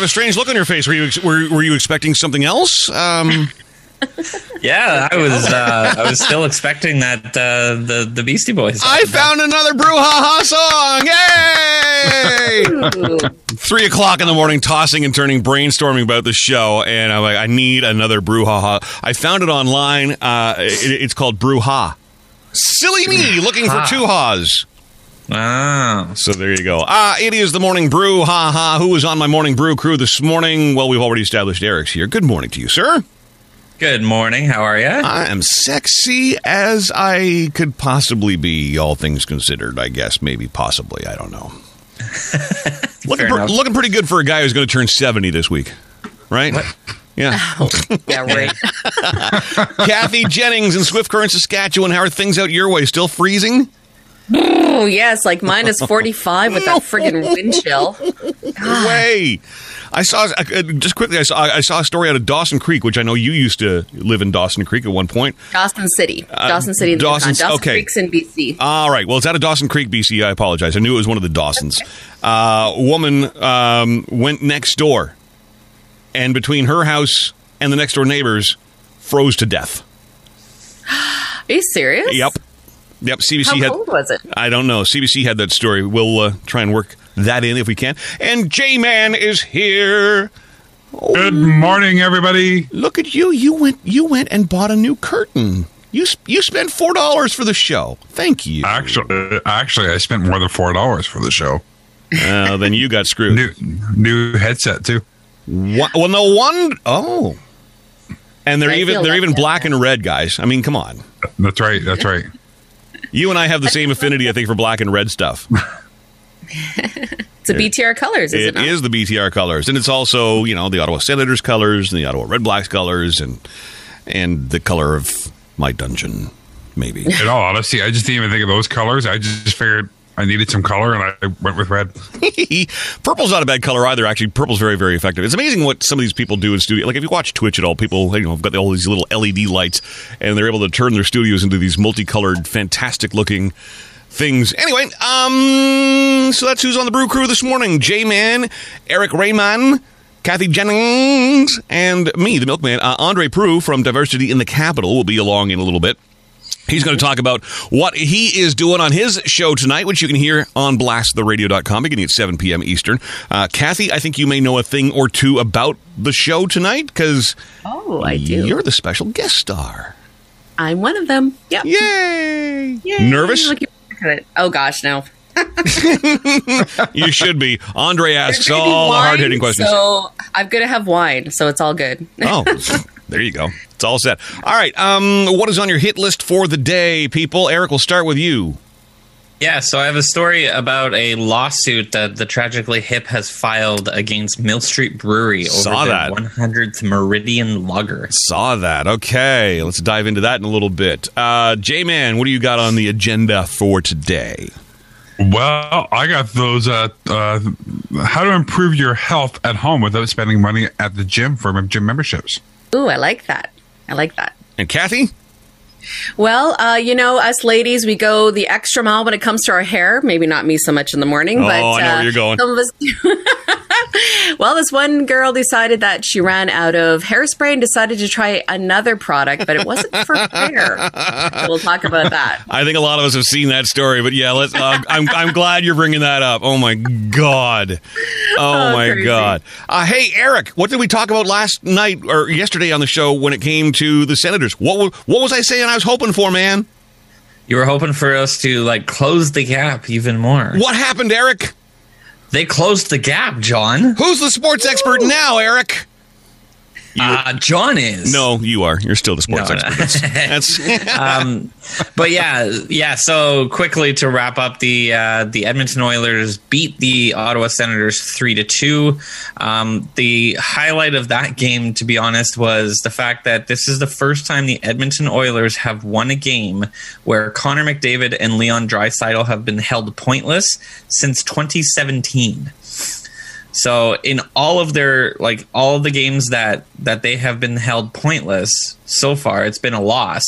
you have a strange look on your face. Were you ex- were, were you expecting something else? Um, Yeah, I was. Uh, I was still expecting that uh, the the Beastie Boys. I found another brouhaha song. Yay! Three o'clock in the morning, tossing and turning, brainstorming about the show, and I'm like, I need another brouhaha. I found it online. Uh, it- it's called Brouhaha. Silly me, looking for two ha's. Wow. So there you go. Ah, it is the morning brew. Ha ha. Who was on my morning brew crew this morning? Well, we've already established Eric's here. Good morning to you, sir. Good morning. How are you? I am sexy as I could possibly be, all things considered. I guess, maybe, possibly. I don't know. looking, pre- enough. looking pretty good for a guy who's going to turn 70 this week, right? Yeah. Yeah, right. Kathy Jennings in Swift Current, Saskatchewan. How are things out your way? Still freezing? Oh, yes, like minus 45 with that friggin' wind chill. way. I saw uh, just quickly. I saw I saw a story out of Dawson Creek, which I know you used to live in Dawson Creek at one point. Dawson City. Dawson City. Uh, Dawson's- Dawson okay. Creek's in BC. All right. Well, it's out of Dawson Creek, BC. I apologize. I knew it was one of the Dawsons. Uh, a woman um, went next door, and between her house and the next door neighbors, froze to death. Are you serious? Yep. Yep. CBC How had. cold was it? I don't know. CBC had that story. We'll uh, try and work that in if we can. And J Man is here. Good morning, everybody. Look at you. You went. You went and bought a new curtain. You you spent four dollars for the show. Thank you. Actually, actually, I spent more than four dollars for the show. Uh, then you got screwed. New new headset too. One, well, no one. Oh, and they're I even they're left even out black and red, guys. I mean, come on. That's right. That's right. You and I have the same affinity, I think, for black and red stuff. It's a BTR colors, is it, It not? the BTR colors, and it's also you know the Ottawa Senators colors and the Ottawa Redblacks colors, and and the color of my dungeon, maybe. In all honesty, I just didn't even think of those colors. I just figured I needed some color, and I went with red. Purple's not a bad color either. Actually, purple's very, very effective. It's amazing what some of these people do in studio. Like if you watch Twitch at all, people you know have got all these little LED lights, and they're able to turn their studios into these multicolored, fantastic looking things. Anyway, um, so that's who's on the Brew Crew this morning: J Man, Eric Rayman. Kathy Jennings and me, the milkman, uh, Andre Prue from Diversity in the Capital will be along in a little bit. He's going to talk about what he is doing on his show tonight, which you can hear on blasttheradio.com beginning at 7 p.m. Eastern. Uh, Kathy, I think you may know a thing or two about the show tonight because Oh, I do. you're the special guest star. I'm one of them. Yep. Yay! Yay. Nervous? Looking forward to it. Oh, gosh, no. You should be. Andre asks There's gonna be all the wine, hard hitting questions. So I'm going to have wine, so it's all good. oh, there you go. It's all set. All right. Um, what is on your hit list for the day, people? Eric, we'll start with you. Yeah, so I have a story about a lawsuit that the Tragically Hip has filed against Mill Street Brewery over Saw the that. 100th Meridian Lager. Saw that. Okay, let's dive into that in a little bit. Uh, J Man, what do you got on the agenda for today? Well, I got those. Uh, uh, how to improve your health at home without spending money at the gym for gym memberships. Ooh, I like that. I like that. And Kathy? Well, uh, you know, us ladies, we go the extra mile when it comes to our hair. Maybe not me so much in the morning, Oh, but I know uh, where you're going. Some of us. well, this one girl decided that she ran out of hairspray and decided to try another product, but it wasn't for hair. We'll talk about that. I think a lot of us have seen that story, but yeah, let's. Uh, I'm I'm glad you're bringing that up. Oh my god. Oh, Oh, my crazy. god. Uh, hey Eric, what did we talk about last night or yesterday on the show when it came to the senators? What what was I saying? I was hoping for, man. You were hoping for us to like close the gap even more. What happened, Eric? They closed the gap, John. Who's the sports expert now, Eric? Uh, John is. No, you are. You're still the sports No, expert. That's, that's um, but yeah, yeah. So quickly to wrap up, the uh, the Edmonton Oilers beat the Ottawa Senators three to two. Um, the highlight of that game, to be honest, was the fact that this is the first time the Edmonton Oilers have won a game where Connor McDavid and Leon Draisaitl have been held pointless since 2017. So in all of their like all of the games that that they have been held pointless so far, it's been a loss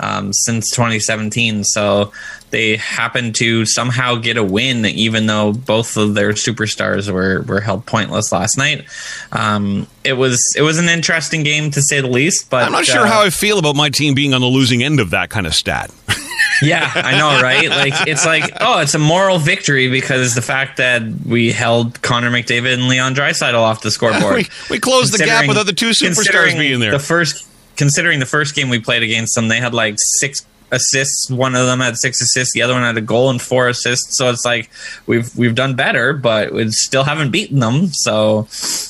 um, since 2017. So they happened to somehow get a win, even though both of their superstars were were held pointless last night. Um, it was it was an interesting game to say the least. But I'm not sure uh, how I feel about my team being on the losing end of that kind of stat. yeah, I know, right? Like it's like, oh, it's a moral victory because the fact that we held Connor McDavid and Leon Draisaitl off the scoreboard. we, we closed the gap without the two superstars being there. The first, considering the first game we played against them, they had like six assists. One of them had six assists. The other one had a goal and four assists. So it's like we've we've done better, but we still haven't beaten them. So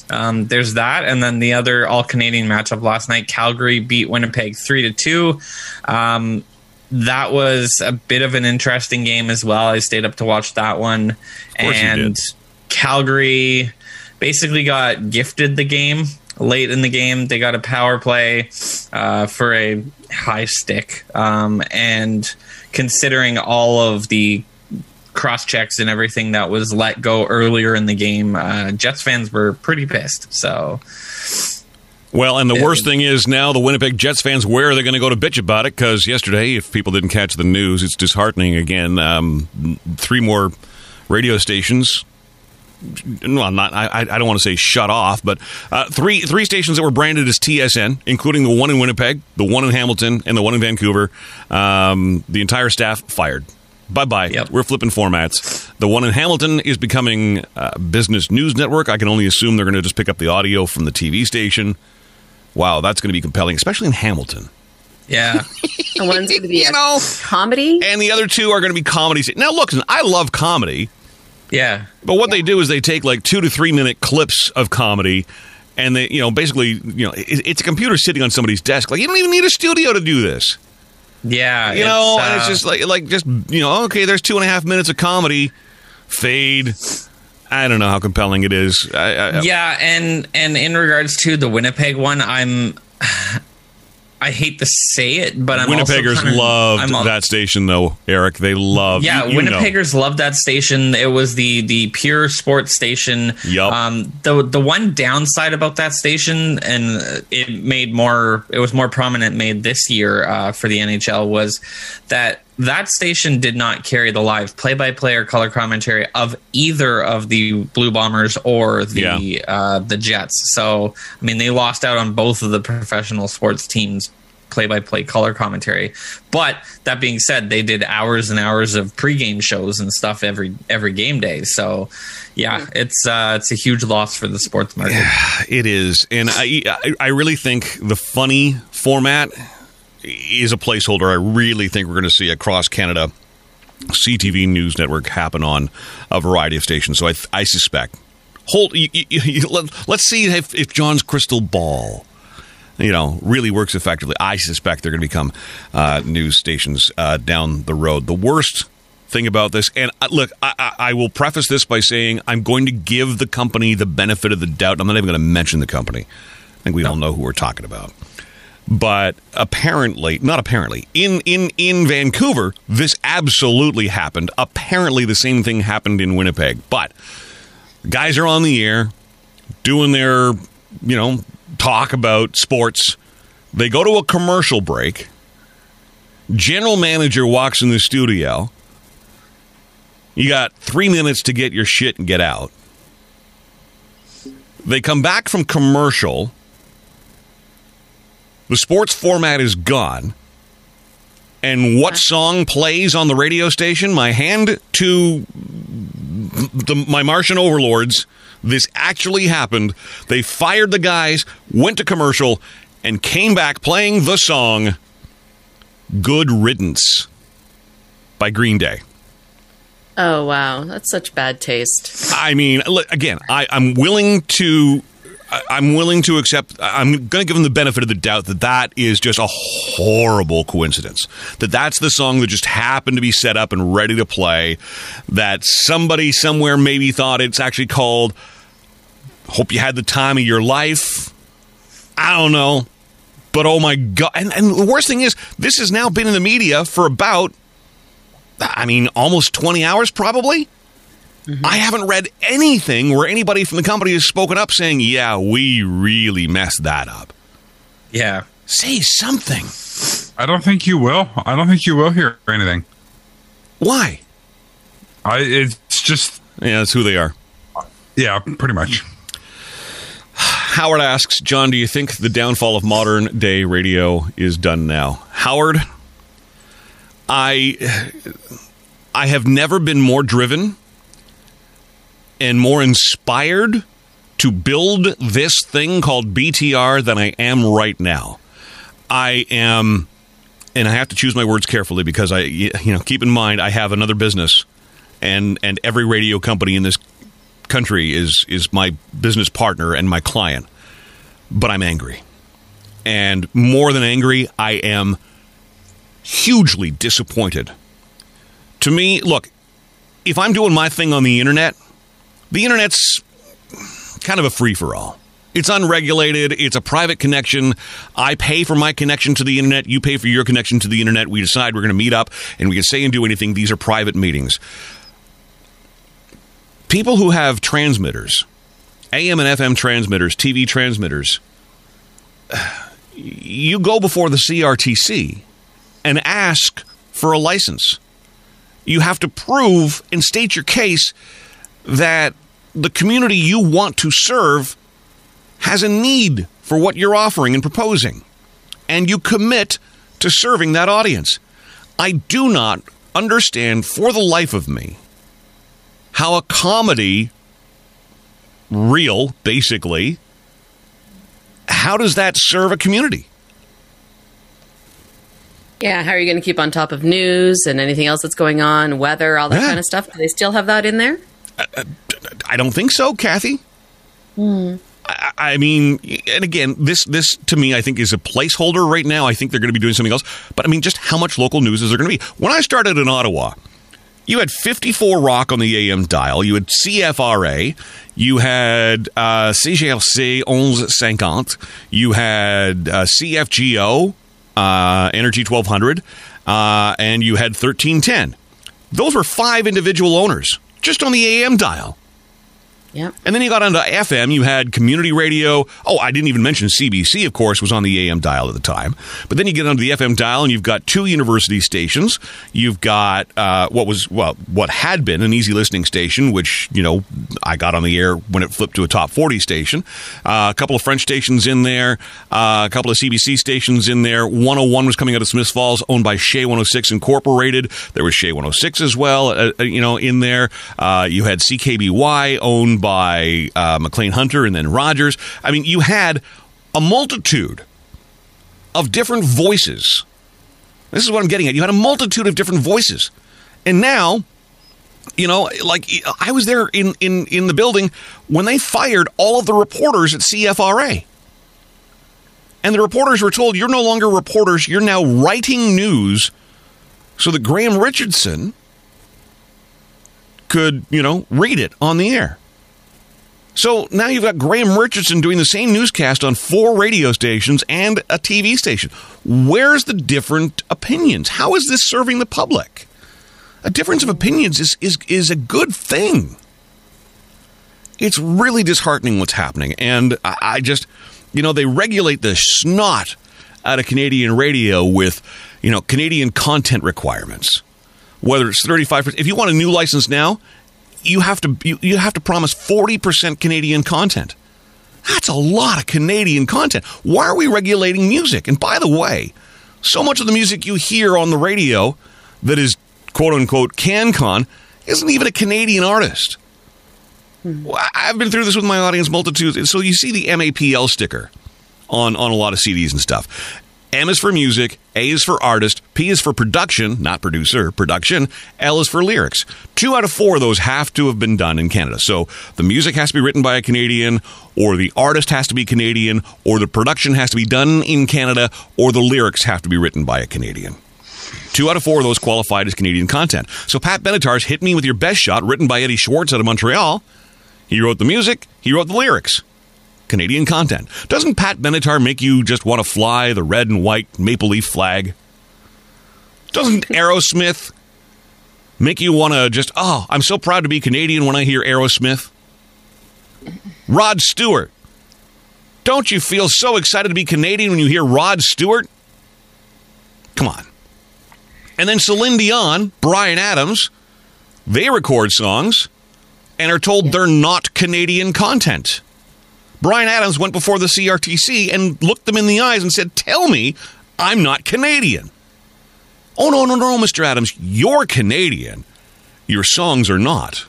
um, there's that. And then the other all Canadian matchup last night, Calgary beat Winnipeg three to two. Um, that was a bit of an interesting game as well. I stayed up to watch that one, and. Calgary basically got gifted the game late in the game. They got a power play uh, for a high stick, um, and considering all of the cross checks and everything that was let go earlier in the game, uh, Jets fans were pretty pissed. So Well, and the worst thing is now the Winnipeg Jets fans, where are they going to go to bitch about it? Because yesterday, if people didn't catch the news, it's disheartening again. Um, three more radio stations. Well, not I. I I don't want to say shut off, but uh, three three stations that were branded as TSN, including the one in Winnipeg, the one in Hamilton, and the one in Vancouver. Um, the entire staff fired. Bye bye. Yep. We're flipping formats. The one in Hamilton is becoming uh, Business News Network. I can only assume they're going to just pick up the audio from the TV station. Wow, that's going to be compelling, especially in Hamilton. yeah, The one's going to be You a know. comedy. And the other two are going to be comedies. Now, look, I love comedy, yeah. but what they do is they take like two to three minute clips of comedy, and they, you know, basically, you know, it, it's a computer sitting on somebody's desk. Like you don't even need a studio to do this. Yeah, You know, and it's uh, just like, like just you know, okay, there's two and a half minutes of comedy, fade. I don't know how compelling it is. I, I, yeah and and in regards to the winnipeg one i'm i hate to say it but i'm also Winnipeggers kinda- loved that station, though, Eric. They loved. yeah, you, you know. Winnipeggers loved that station. It was the the pure sports station. Yup. Um, the the one downside about that station, and it made more, it was more prominent made this year uh, for the NHL was that that station did not carry the live play by play or color commentary of either of the Blue Bombers or the Yeah. uh, the Jets. So I mean, they lost out on both of the professional sports teams play-by-play color commentary. But that being said, they did hours and hours of pregame shows and stuff every every game day. So, yeah, it's uh, it's a huge loss for the sports market. It is, and I, I- I really think the funny format is a placeholder. I really think we're going to see across Canada CTV News Network happen on a variety of stations. So I, I suspect. Hold. You, you, you, let, let's see if, if John's crystal ball, you know, really works effectively. I suspect they're going to become uh, news stations uh, down the road. The worst thing about this, and uh, look, I, I, I will preface this by saying I'm going to give the company the benefit of the doubt. I'm not even going to mention the company. I think we all know who we're talking about. But apparently, not apparently, in, in, in Vancouver, this absolutely happened. Apparently, the same thing happened in Winnipeg. But guys are on the air doing their, you know, talk about sports. They go to a commercial break. General manager walks in the studio. You got three minutes to get your shit and get out. They come back from commercial. The sports format is gone. And what song plays on the radio station? My hand to the, my Martian overlords. This actually happened. They fired the guys, went to commercial, and came back playing the song Good Riddance by Green Day. Oh wow, that's such bad taste. I mean, again, I, I'm willing to. I'm willing to accept. I'm going to give them the benefit of the doubt that that is just a horrible coincidence. That that's the song that just happened to be set up and ready to play. That somebody somewhere maybe thought it's actually called "Hope You Had the Time of Your Life." I don't know, but oh my god! And, and the worst thing is, this has now been in the media for about, I mean, almost 20 hours, probably. Mm-hmm. I haven't read anything where anybody from the company has spoken up saying, "Yeah, we really messed that up." Yeah. Say something. I don't think you will. I don't think you will hear anything. Why? I it's just Yeah, that's who they are. yeah, pretty much. Howard asks, John, do you think the downfall of modern day radio is done now? Howard, I I have never been more driven and more inspired to build this thing called BTR than I am right now. I am and I have to choose my words carefully because I you know, keep in mind I have another business and and every radio company in this country is is my business partner and my client. But I'm angry. And more than angry, I am hugely disappointed. To me, look, if I'm doing my thing on the internet, the internet's kind of a free for all. It's unregulated. It's a private connection. I pay for my connection to the internet. You pay for your connection to the internet. We decide we're going to meet up and we can say and do anything. These are private meetings people who have transmitters, AM and FM transmitters, TV transmitters, you go before the CRTC and ask for a license. You have to prove and state your case that the community you want to serve has a need for what you're offering and proposing, and you commit to serving that audience. I do not understand for the life of me how a comedy real basically how does that serve a community Yeah, how are you going to keep on top of news and anything else that's going on, weather, all that Yeah. kind of stuff? Do they still have that in there? Uh, uh, i don't think so kathy. I, I mean and again this this to me i think is a placeholder right now. I think they're going to be doing something else. But i mean just how much local news is there going to be? When i started in ottawa you had 54 rock on the am dial you had cfra you had uh, cglc 1150 you had uh, cfgo uh, energy 1200 uh, and you had 1310 those were five individual owners just on the am dial Yep. and then you got onto FM. You had community radio. Oh, I didn't even mention CBC, of course, was on the AM dial at the time. But then you get onto the FM dial, and you've got two university stations. You've got uh, what was well, what had been an easy listening station, which you know I got on the air when it flipped to a top forty station. Uh, a couple of French stations in there. Uh, a couple of CBC stations in there. 101 was coming out of Smiths Falls, owned by CHEZ 106 Incorporated. There was CHEZ 106 as well, uh, uh, you know, in there. Uh, you had CKBY owned by uh, Maclean Hunter and then Rogers. I mean, you had a multitude of different voices. This is what I'm getting at. You had a multitude of different voices. And now, you know, like I was there in, in, in the building when they fired all of the reporters at CFRA. And the reporters were told, you're no longer reporters, you're now writing news so that Graham Richardson could, you know, read it on the air. So now you've got Graham Richardson doing the same newscast on four radio stations and a TV station. Where's the different opinions? How is this serving the public? A difference of opinions is, is, is a good thing. It's really disheartening what's happening. And I, I just, you know, they regulate the snot out of Canadian radio with, you know, Canadian content requirements. Whether it's 35%, if you want a new license now, you have to you, you have to promise 40% Canadian content. That's a lot of Canadian content. Why are we regulating music? And by the way, so much of the music you hear on the radio that is quote unquote CanCon isn't even a Canadian artist. Hmm. Well, I've been through this with my audience multitudes. So you see the MAPL sticker on on a lot of CDs and stuff. M is for music, A is for artist, P is for production, not producer, production, L is for lyrics. Two out of four of those have to have been done in Canada. So the music has to be written by a Canadian, or the artist has to be Canadian, or the production has to be done in Canada, or the lyrics have to be written by a Canadian. Two out of four of those qualified as Canadian content. So Pat Benatar's Hit Me With Your Best Shot, written by Eddie Schwartz out of Montreal. He wrote the music, he wrote the lyrics. Canadian content. Doesn't Pat Benatar make you just want to fly the red and white maple leaf flag? Doesn't Aerosmith make you want to just, oh, I'm so proud to be Canadian when I hear Aerosmith? Rod Stewart. Don't you feel so excited to be Canadian when you hear Rod Stewart? Come on. And then Celine Dion, Bryan Adams, they record songs and are told they're not Canadian content. Bryan Adams went before the CRTC and looked them in the eyes and said, Tell me I'm not Canadian. Oh, no, no, no, Mr. Adams, you're Canadian. Your songs are not.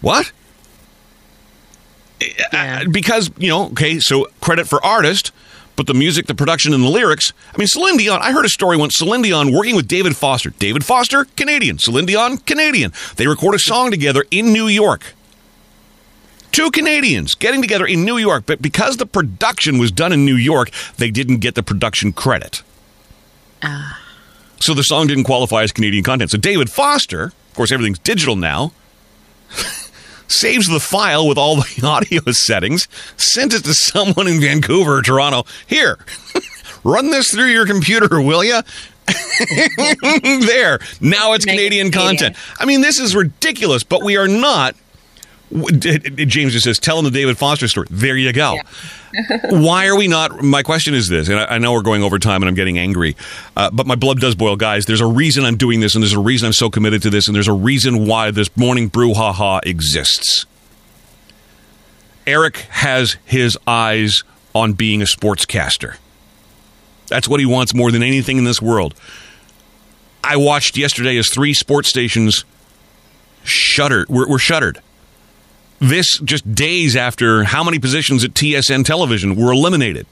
What? Yeah. Uh, because, you know, okay, so credit for artist, but the music, the production, and the lyrics. I mean, Celine Dion, I heard a story once Celine Dion working with David Foster. David Foster, Canadian. Celine Dion, Canadian. They record a song together in New York. Two Canadians getting together in New York, but because the production was done in New York, they didn't get the production credit. So the song didn't qualify as Canadian content. So David Foster, of course, everything's digital now, saves the file with all the audio settings, sends it to someone in Vancouver or Toronto. Here, run this through your computer, will ya? there. Now it's Make it Canadian Canadian. content. I mean, this is ridiculous, but we are not. W- d- d- James just says, tell him the David Foster story. There you go. Why are we not? My question is this, and I, I know we're going over time and I'm getting angry, uh, but my blood does boil, guys. There's a reason I'm doing this, and there's a reason I'm so committed to this, and there's a reason why this morning brouhaha exists. Eric has his eyes on being a sportscaster. That's what he wants more than anything in this world. I watched yesterday as three sports stations shuttered. Were, were shuttered. This just days after how many positions at TSN television were eliminated.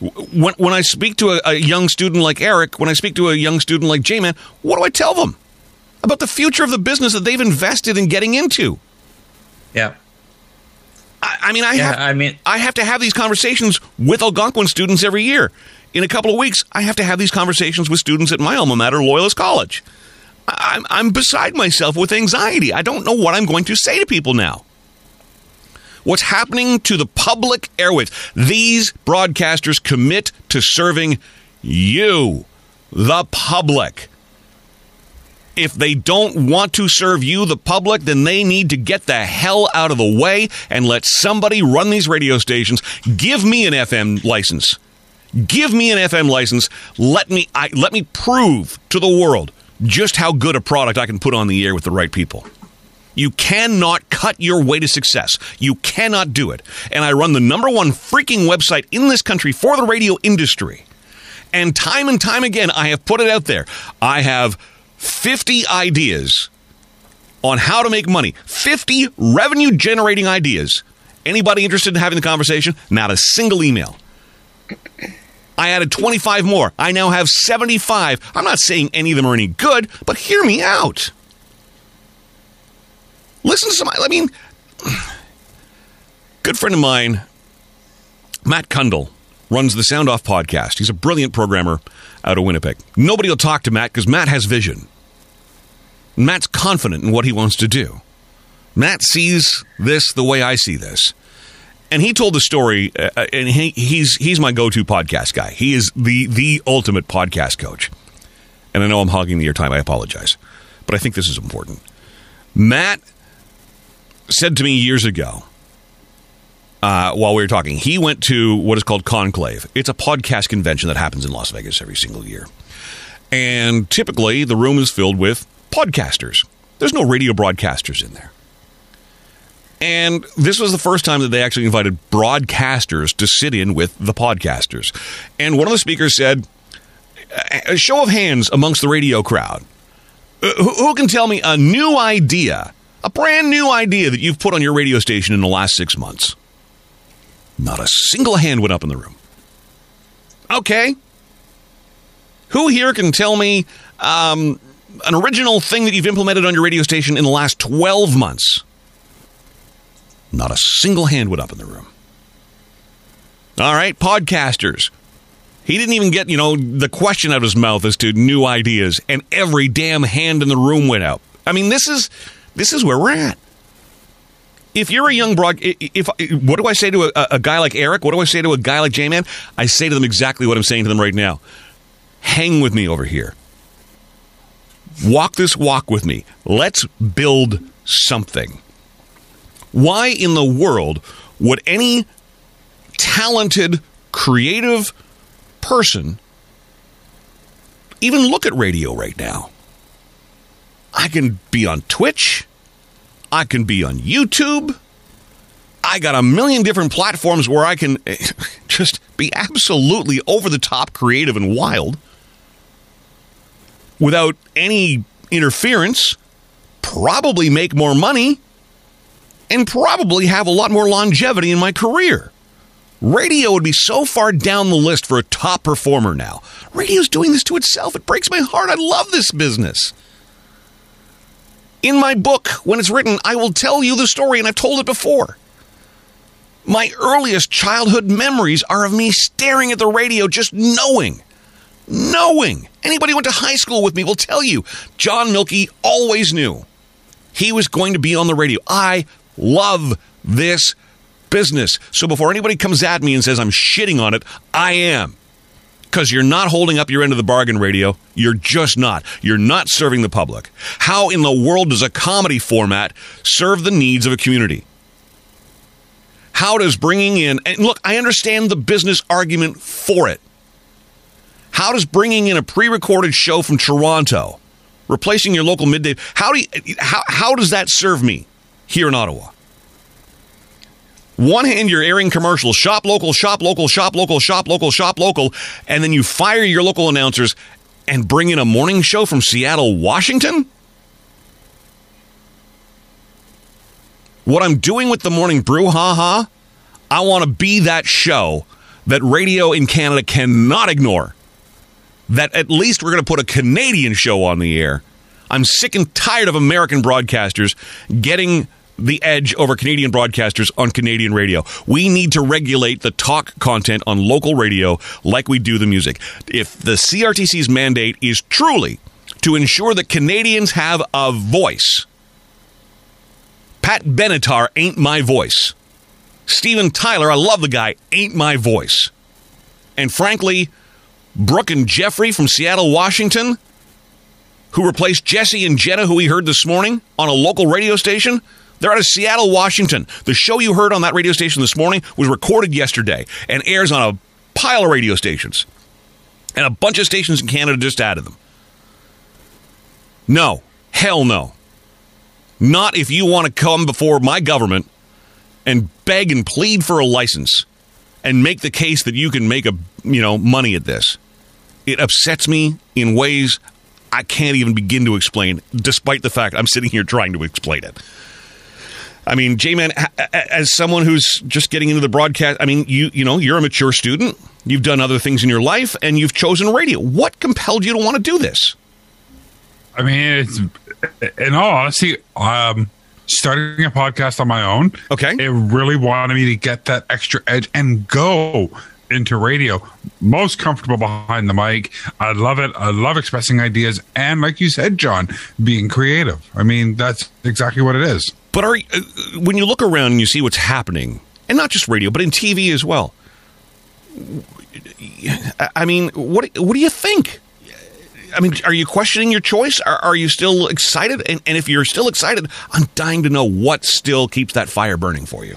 When, when I speak to a, a young student like Eric, when I speak to a young student like J-Man, what do I tell them about the future of the business that they've invested in getting into? Yeah. I, I mean, I Yeah, have, I mean- I have to have these conversations with Algonquin students every year. In a couple of weeks, I have to have these conversations with students at my alma mater, Loyalist College. I'm, I'm beside myself with anxiety. I don't know what I'm going to say to people now. What's happening to the public airwaves? These broadcasters commit to serving you, the public. If they don't want to serve you, the public, then they need to get the hell out of the way and let somebody run these radio stations. Give me an FM license. Give me an FM license. Let me I, let me prove to the world just how good a product I can put on the air with the right people. You cannot cut your way to success. You cannot do it. And I run the number one freaking website in this country for the radio industry. And time and time again, I have put it out there. I have 50 ideas on how to make money, 50 revenue generating ideas. Anybody interested in having the conversation? Not a single email. I added 25 more. I now have 75. I'm not saying any of them are any good, but hear me out. Listen to some. I mean, good friend of mine, Matt Cundill, runs the Sound Off podcast. He's a brilliant programmer out of Winnipeg. Nobody will talk to Matt because Matt has vision. Matt's confident in what he wants to do. Matt sees this the way I see this. And he told the story, uh, and he, he's he's my go-to podcast guy. He is the the ultimate podcast coach. And I know I'm hogging the airtime. I apologize, but I think this is important. Matt said to me years ago, uh, while we were talking, he went to what is called Conclave. It's a podcast convention that happens in Las Vegas every single year. And typically, the room is filled with podcasters. There's no radio broadcasters in there. And this was the first time that they actually invited broadcasters to sit in with the podcasters. And one of the speakers said, a show of hands amongst the radio crowd. Uh, Who, who can tell me a new idea, a brand new idea that you've put on your radio station in the last six months? Not a single hand went up in the room. Okay. Who here can tell me um, an original thing that you've implemented on your radio station in the last 12 months? Not a single hand went up in the room. All right, podcasters. He didn't even get, you know, the question out of his mouth as to new ideas, and every damn hand in the room went out. I mean, this is this is where we're at. If you're a young broad, if what do I say to a, a guy like Eric? What do I say to a guy like J-Man? I say to them exactly what I'm saying to them right now. Hang with me over here. Walk this walk with me. Let's build something. Why in the world would any talented, creative person even look at radio right now. I can be on Twitch. I can be on YouTube. I got a million different platforms where I can eh, just be absolutely over the top creative and wild without any interference, probably make more money, and probably have a lot more longevity in my career. Radio would be so far down the list for a top performer now. Radio's doing this to itself. It breaks my heart. I love this business. In my book, when it's written, I will tell you the story, and I've told it before. My earliest childhood memories are of me staring at the radio, just knowing, knowing. Anybody who went to high school with me will tell you, John Milky always knew he was going to be on the radio. I love this business. So before anybody comes at me and says I'm shitting on it, I am. Because you're not holding up your end of the bargain, radio. You're just not. You're not serving the public. How in the world does a comedy format serve the needs of a community? How does bringing in, and look, I understand the business argument for it. How does bringing in a pre recorded show from Toronto, replacing your local midday, how, do you, how, how does that serve me here in Ottawa? One hand, you're airing commercials, shop local, shop local, shop local, shop local, shop local, and then you fire your local announcers and bring in a morning show from Seattle, Washington? What I'm doing with the morning brew, haha, I want to be that show that radio in Canada cannot ignore. That at least we're going to put a Canadian show on the air. I'm sick and tired of American broadcasters getting the edge over Canadian broadcasters on Canadian radio. We need to regulate the talk content on local radio like we do the music. If the CRTC's mandate is truly to ensure that Canadians have a voice, Pat Benatar ain't my voice. Steven Tyler, I love the guy, ain't my voice. And frankly, Brooke and Jeffrey from Seattle, Washington, who replaced Jesse and Jenna, who we heard this morning on a local radio station, they're out of Seattle, Washington. The show you heard on that radio station this morning was recorded yesterday and airs on a pile of radio stations. And a bunch of stations in Canada just added them. No, hell no. Not if you want to come before my government and beg and plead for a license and make the case that you can make a you know money at this. It upsets me in ways I can't even begin to explain, despite the fact I'm sitting here trying to explain it. I mean, J Man, as someone who's just getting into the broadcast, I mean, you you know, you're a mature student. You've done other things in your life, and you've chosen radio. What compelled you to want to do this? I mean, it's in all honesty, um, starting a podcast on my own. Okay, it really wanted me to get that extra edge and go into radio. Most comfortable behind the mic. I love it. I love expressing ideas, and like you said, John, being creative. I mean, that's exactly what it is. But are uh, when you look around and you see what's happening, and not just radio, but in TV as well. I mean, what what do you think? I mean, are you questioning your choice? Are, are you still excited? And, and if you're still excited, I'm dying to know what still keeps that fire burning for you.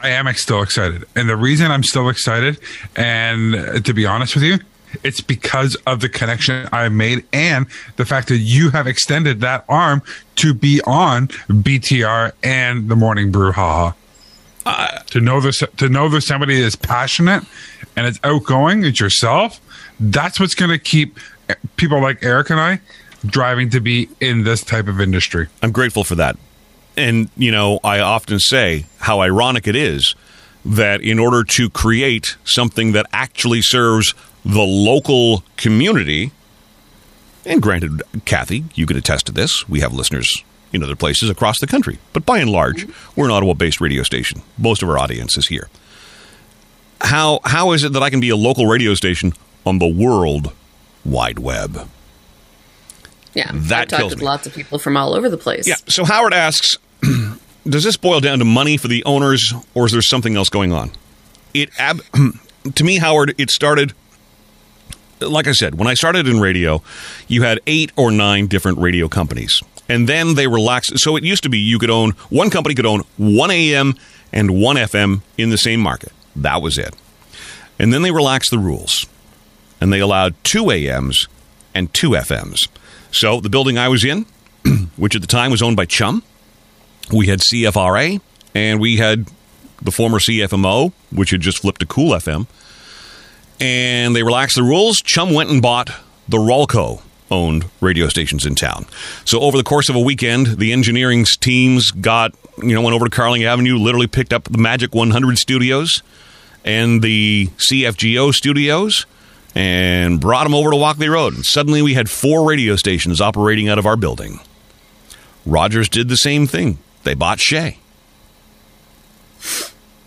I am still excited. And the reason I'm still excited, and to be honest with you, it's because of the connection I've made and the fact that you have extended that arm to be on BTR and the Morning Brew. Haha. Uh, to know this, to know there's somebody that's passionate and it's outgoing, it's yourself. That's what's going to keep people like Eric and I driving to be in this type of industry. I'm grateful for that. And, you know, I often say how ironic it is that in order to create something that actually serves the local community, and granted, Kathy, you can attest to this, we have listeners in other places across the country, but by and large, mm-hmm. we're an Ottawa based radio station. Most of our audience is here. How, how is it that I can be a local radio station on the world wide web? Yeah, that I've talked with me. lots of people from all over the place. Yeah. So Howard asks, does this boil down to money for the owners, or is there something else going on? It ab- to me, Howard, it started. Like I said, when I started in radio, you had eight or nine different radio companies, and then they relaxed. So it used to be you could own one company could own one AM and one FM in the same market. That was it. And then they relaxed the rules, and they allowed two AMs and two FMs. So the building I was in, which at the time was owned by Chum, we had CFRA and we had the former CFMO, which had just flipped to Cool FM. And they relaxed the rules. Chum went and bought the Rawlco owned radio stations in town. So over the course of a weekend, the engineering teams got, you know, went over to Carling Avenue, literally picked up the Magic 100 studios and the CFGO studios and brought them over to Walkley Road. And suddenly we had four radio stations operating out of our building. Rogers did the same thing. They bought CHEZ.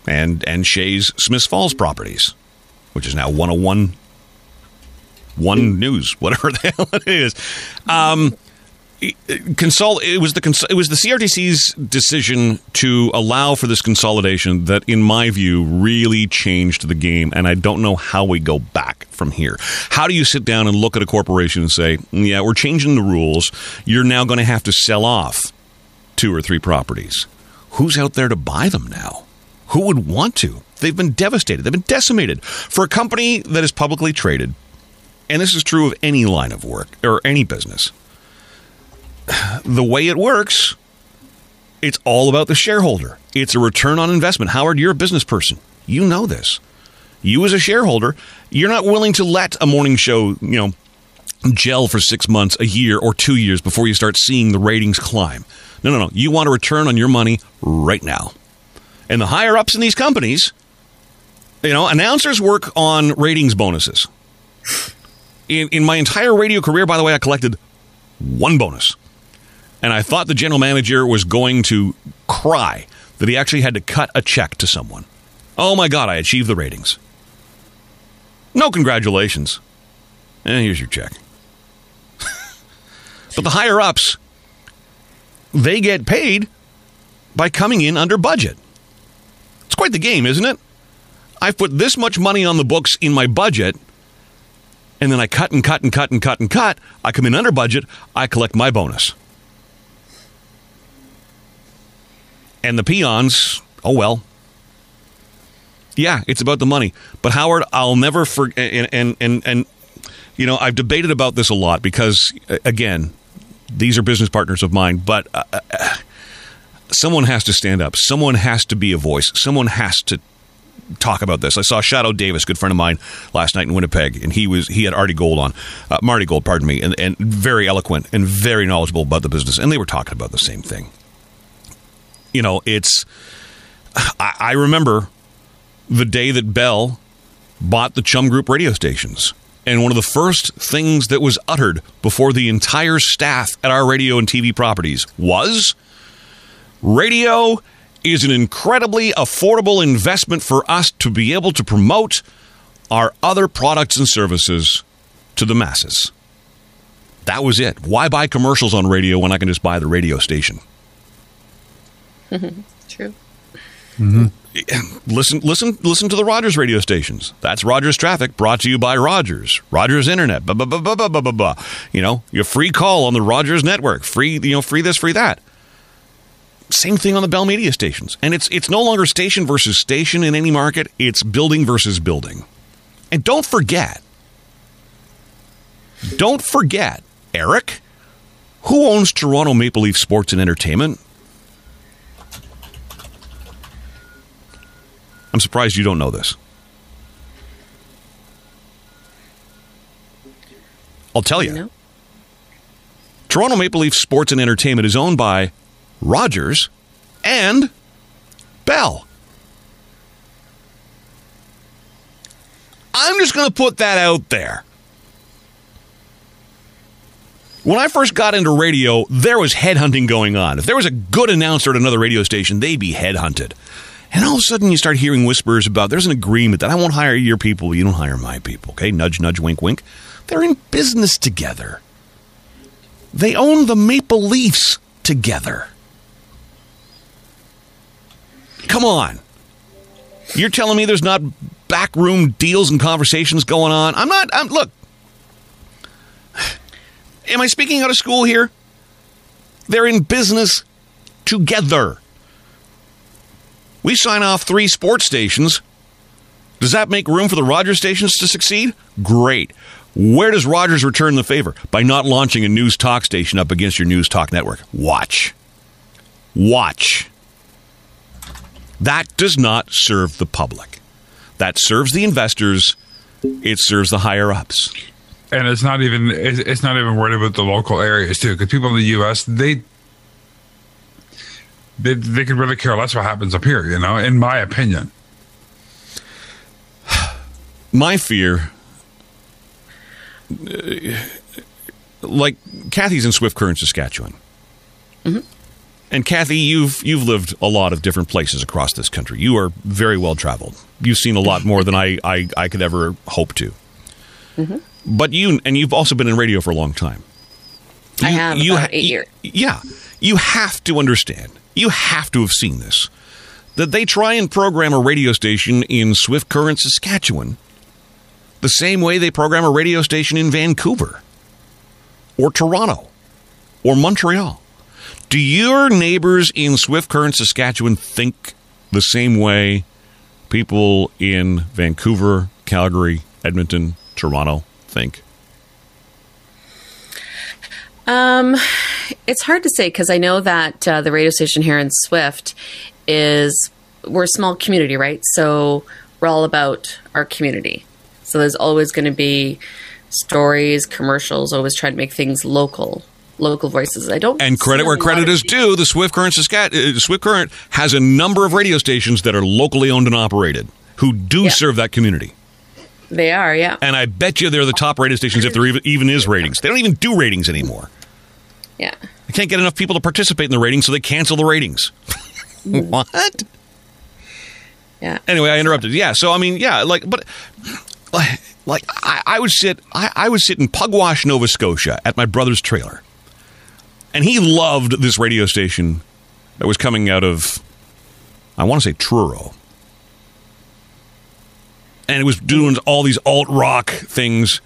And and CHEZ's Smiths Falls properties, which is now 101 one news, whatever the hell it is. Um, consol- it was the cons- it was the CRTC's decision to allow for this consolidation that, in my view, really changed the game, and I don't know how we go back from here. How do you sit down and look at a corporation and say, "Yeah, we're changing the rules. You're now going to have to sell off two or three properties. Who's out there to buy them now? Who would want to? They've been devastated. They've been decimated for a company that is publicly traded." And this is true of any line of work or any business the way it works, it's all about the shareholder. It's a return on investment. Howard, you're a business person. You know this. You as a shareholder, you're not willing to let a morning show, you know, gel for 6 months, a year or 2 years before you start seeing the ratings climb. No, no, no. You want a return on your money right now. And the higher ups in these companies, you know, announcers work on ratings bonuses. In, in my entire radio career, by the way, I collected one bonus and I thought the general manager was going to cry that he actually had to cut a check to someone. Oh my God, I achieved the ratings. No congratulations. And eh, here's your check. but the higher ups, they get paid by coming in under budget. It's quite the game, isn't it? I've put this much money on the books in my budget, and then I cut and cut and cut and cut and cut. I come in under budget, I collect my bonus. And the peons, oh well. Yeah, it's about the money. But Howard, I'll never forget. And, and, and, and, you know, I've debated about this a lot because, again, these are business partners of mine, but uh, uh, someone has to stand up. Someone has to be a voice. Someone has to talk about this. I saw Shadoe Davis, good friend of mine, last night in Winnipeg, and he was he had Artie Gold on, uh, Marty Gold, pardon me, and, and very eloquent and very knowledgeable about the business, and they were talking about the same thing you know, it's. I, I remember the day that Bell bought the Chum Group radio stations. And one of the first things that was uttered before the entire staff at our radio and TV properties was radio is an incredibly affordable investment for us to be able to promote our other products and services to the masses. That was it. Why buy commercials on radio when I can just buy the radio station? True. Mm-hmm. Listen, listen, listen to the Rogers radio stations. That's Rogers Traffic, brought to you by Rogers. Rogers Internet. Blah, blah, blah, blah, blah, blah, blah. You know, your free call on the Rogers network. Free, you know, free this, free that. Same thing on the Bell Media stations. And it's it's no longer station versus station in any market. It's building versus building. And don't forget, don't forget, Eric, who owns Toronto Maple Leaf Sports and Entertainment? I'm surprised you don't know this. I'll tell you. Know. Toronto Maple Leaf Sports and Entertainment is owned by Rogers and Bell. I'm just going to put that out there. When I first got into radio, there was headhunting going on. If there was a good announcer at another radio station, they'd be headhunted. And all of a sudden, you start hearing whispers about there's an agreement that I won't hire your people, you don't hire my people. Okay, nudge, nudge, wink, wink. They're in business together. They own the Maple Leafs together. Come on. You're telling me there's not backroom deals and conversations going on? I'm not. I'm look. Am I speaking out of school here? They're in business together. We sign off three sports stations. Does that make room for the Rogers stations to succeed? Great. Where does Rogers return the favor? By not launching a news talk station up against your news talk network. Watch. Watch. That does not serve the public. That serves the investors. It serves the higher ups. and it's not even it's, it's not even worried about the local areas too because people in the us they they, they could really care less what happens up here you know in my opinion My fear, like Kathy's in Swift Current, Saskatchewan. Mm-hmm. And Kathy, you've you've lived a lot of different places across this country. You are very well traveled. You've seen a lot more than I, I, I could ever hope to. Mm-hmm. But you and you've also been in radio for a long time. I have you eight years. Yeah, you have to understand. You have to have seen this. That they try and program a radio station in Swift Current, Saskatchewan, the same way they program a radio station in Vancouver, or Toronto, or Montreal. Do your neighbors in Swift Current, Saskatchewan think the same way people in Vancouver, Calgary, Edmonton, Toronto think? Um, it's hard to say because I know that uh, the radio station here in Swift is we're a small community, right? So we're all about our community. So there's always going to be stories, commercials, always try to make things local, local voices. I don't And credit where credit is due, the Swift Current Saskatchewan, uh, Swift Current has a number of radio stations that are locally owned and operated who do Yeah. serve that community. They are, yeah, And I bet you they're the top radio stations if there even, even is ratings. They don't even do ratings anymore. yeah. They can't get enough people to participate in the ratings, so they cancel the ratings. what? Yeah. Anyway, I interrupted. Yeah, so I mean, yeah, like, but like, like I, I would sit, I, I would sit in Pugwash, Nova Scotia, at my brother's trailer, and he loved this radio station that was coming out of, I want to say Truro, and it was doing all these alt rock things,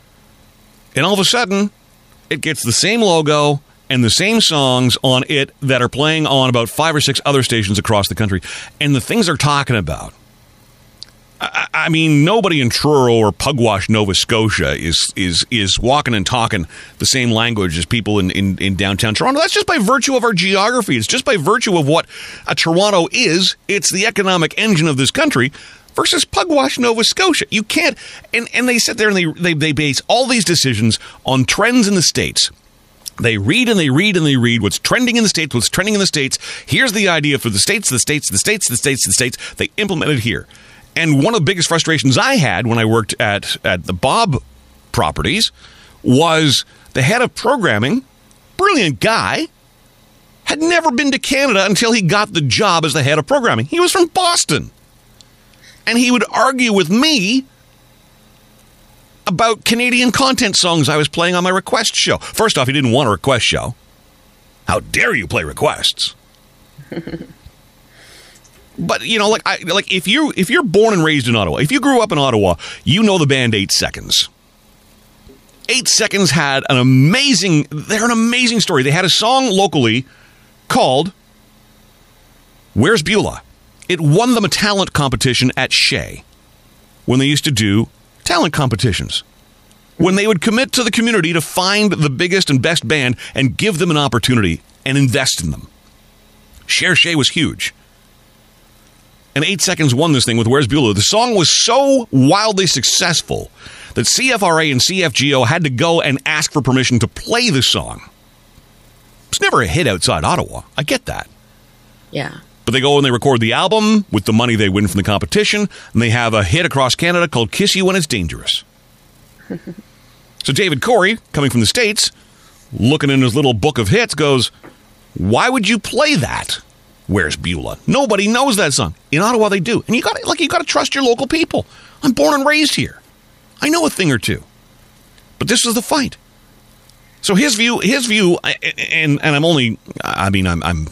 and all of a sudden, it gets the same logo and the same songs on it that are playing on about five or six other stations across the country, and the things they're talking about. I, mean, nobody in Truro or Pugwash, Nova Scotia, is is is walking and talking the same language as people in, in, in downtown Toronto. That's just by virtue of our geography. It's just by virtue of what a Toronto is. It's the economic engine of this country versus Pugwash, Nova Scotia. You can't and, and they sit there and they, they they base all these decisions on trends in the States. They read and they read and they read what's trending in the states, what's trending in the states. Here's the idea for the states, the states, the states, the states, the states. They implement it here. And one of the biggest frustrations I had when I worked at at the Bob properties was the head of programming, brilliant guy, had never been to Canada until he got the job as the head of programming. He was from Boston. And he would argue with me about Canadian content songs I was playing on my request show. First off, he didn't want a request show. How dare you play requests? but you know, like I like if you if you're born and raised in Ottawa, if you grew up in Ottawa, you know the band 8 Seconds. 8 Seconds had an amazing they're an amazing story. They had a song locally called Where's Beulah? It won them a talent competition at CHEZ when they used to do talent competitions. When they would commit to the community to find the biggest and best band and give them an opportunity and invest in them. Share CHEZ was huge. And eight seconds won this thing with Where's Beulah. The song was so wildly successful that CFRA and CFGO had to go and ask for permission to play the song. It's never a hit outside Ottawa. I get that. Yeah. But they go and they record the album with the money they win from the competition, and they have a hit across Canada called Kiss You When It's Dangerous. so David Corey, coming from the States, looking in his little book of hits, goes, Why would you play that? Where's Beulah? Nobody knows that song. In Ottawa they do. And you got like you gotta trust your local people. I'm born and raised here. I know a thing or two. But this was the fight. So his view, his view, and and I'm only, I mean, I'm I'm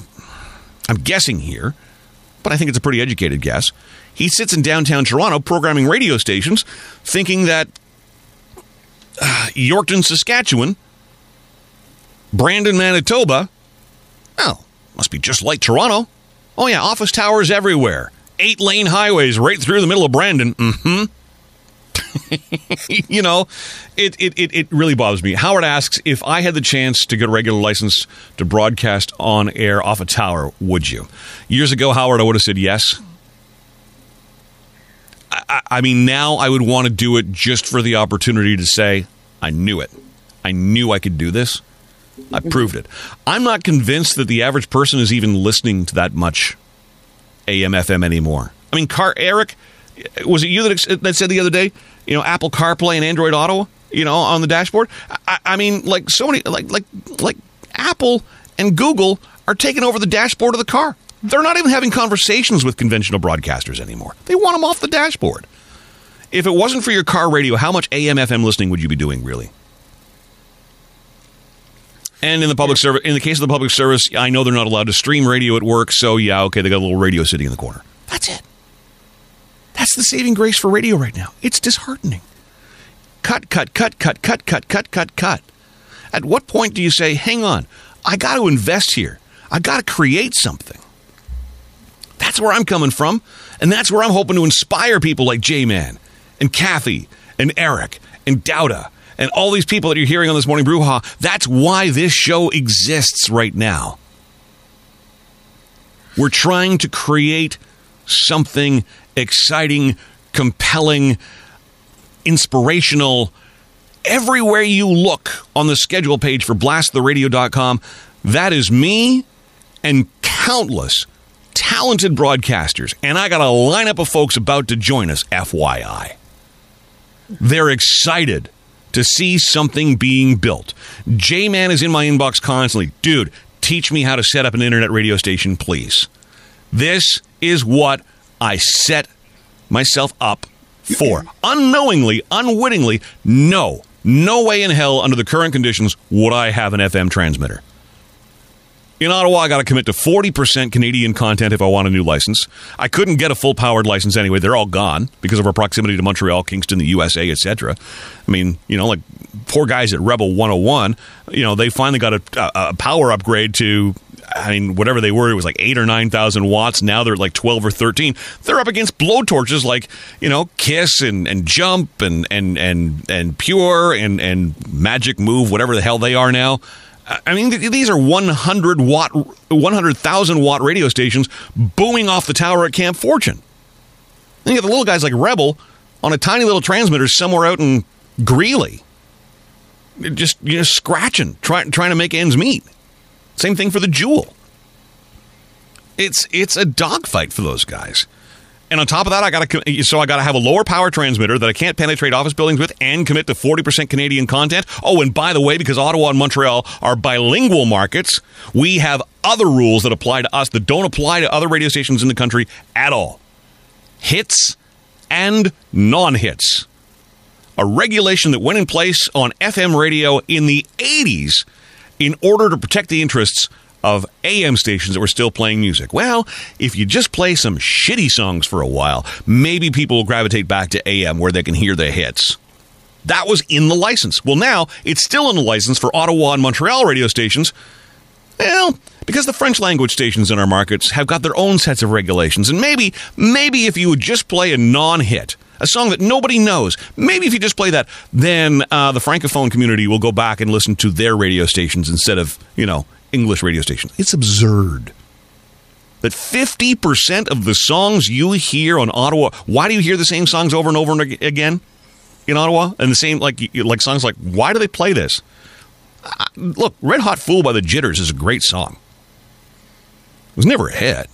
I'm guessing here, but I think it's a pretty educated guess. He sits in downtown Toronto programming radio stations, thinking that uh, Yorkton, Saskatchewan, Brandon, Manitoba, well, must be just like Toronto. Oh, yeah, office towers everywhere, eight lane highways right through the middle of Brandon. Mm hmm. you know, it, it, it, it really bothers me. Howard asks if I had the chance to get a regular license to broadcast on air off a tower, would you? Years ago, Howard, I would have said yes. I, I mean, now I would want to do it just for the opportunity to say, I knew it. I knew I could do this. I proved it. I'm not convinced that the average person is even listening to that much AM FM anymore. I mean, Car Eric, was it you that, that said the other day, you know, Apple CarPlay and Android Auto, you know, on the dashboard? I, I mean, like so many, like like like Apple and Google are taking over the dashboard of the car. They're not even having conversations with conventional broadcasters anymore. They want them off the dashboard. If it wasn't for your car radio, how much AM FM listening would you be doing really? And in the public service, in the case of the public service, I know they're not allowed to stream radio at work, so yeah, okay, they got a little radio sitting in the corner. That's it. That's the saving grace for radio right now. It's disheartening. Cut, cut, cut, cut, cut, cut, cut, cut, cut. At what point do you say, hang on, I got to invest here. I got to create something. That's where I'm coming from. And that's where I'm hoping to inspire people like J Man and Kathy and Eric and Dowda and all these people that you're hearing on this morning brouhaha. That's why this show exists right now. We're trying to create something exciting, compelling, inspirational. Everywhere you look on the schedule page for blasttheradio.com, that is me and countless talented broadcasters. And I got a lineup of folks about to join us, FYI. They're excited to see something being built. J Man is in my inbox constantly. Dude, teach me how to set up an internet radio station, please. This is what I set myself up for. Unknowingly, unwittingly, no, no way in hell under the current conditions would I have an FM transmitter. In Ottawa, I got to commit to 40% Canadian content if I want a new license. I couldn't get a full powered license anyway. They're all gone because of our proximity to Montreal, Kingston, the USA, etc. I mean, you know, like poor guys at Rebel 101, you know, they finally got a, a power upgrade to I mean, whatever they were, it was like eight or nine thousand watts. Now they're like twelve or thirteen. They're up against blowtorches like you know Kiss and, and Jump and and and and Pure and and Magic Move, whatever the hell they are now. I mean, these are 100 watt, 100,000 watt radio stations booming off the tower at Camp Fortune. Then you got the little guys like Rebel on a tiny little transmitter somewhere out in Greely, just you know, scratching, trying trying to make ends meet. Same thing for the Jewel. It's it's a dogfight for those guys. And on top of that, I got to so I got to have a lower power transmitter that I can't penetrate office buildings with, and commit to forty percent Canadian content. Oh, and by the way, because Ottawa and Montreal are bilingual markets, we have other rules that apply to us that don't apply to other radio stations in the country at all. Hits and non-hits. A regulation that went in place on FM radio in the 80s in order to protect the interests of AM stations that were still playing music. Well, if you just play some shitty songs for a while, maybe people will gravitate back to AM where they can hear the hits. That was in the license. Well, now it's still in the license for Ottawa and Montreal radio stations. Well, because the French language stations in our markets have got their own sets of regulations, and maybe, maybe if you would just play a non-hit, a song that nobody knows, maybe if you just play that, then uh, the francophone community will go back and listen to their radio stations instead of you know English radio stations. It's absurd that 50% of the songs you hear on Ottawa, why do you hear the same songs over and over and again in Ottawa? And the same, like, like songs like, why do they play this? Uh, look, Red Hot Fool by the Jitters is a great song. It was never a hit.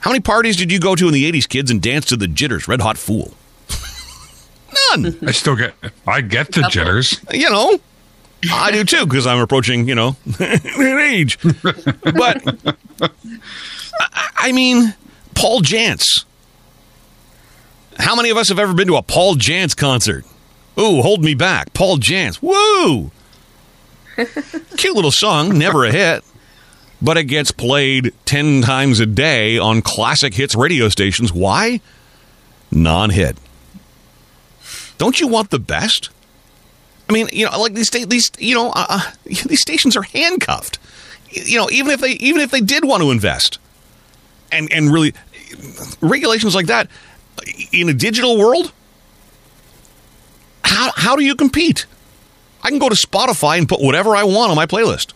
How many parties did you go to in the 80s, kids, and dance to the Jitters, Red Hot Fool? None. I still get, I get the jitters. You know, I do too because I'm approaching, you know, an age. But I mean, Paul Janz. How many of us have ever been to a Paul Janz concert? Ooh, hold me back, Paul Janz. Woo! Cute little song, never a hit, but it gets played ten times a day on classic hits radio stations. Why? Non-hit. Don't you want the best? I mean, you know, like these these you know uh, uh these stations are handcuffed. You know, even if they even if they did want to invest, and and really regulations like that in a digital world, how how do you compete? I can go to Spotify and put whatever I want on my playlist.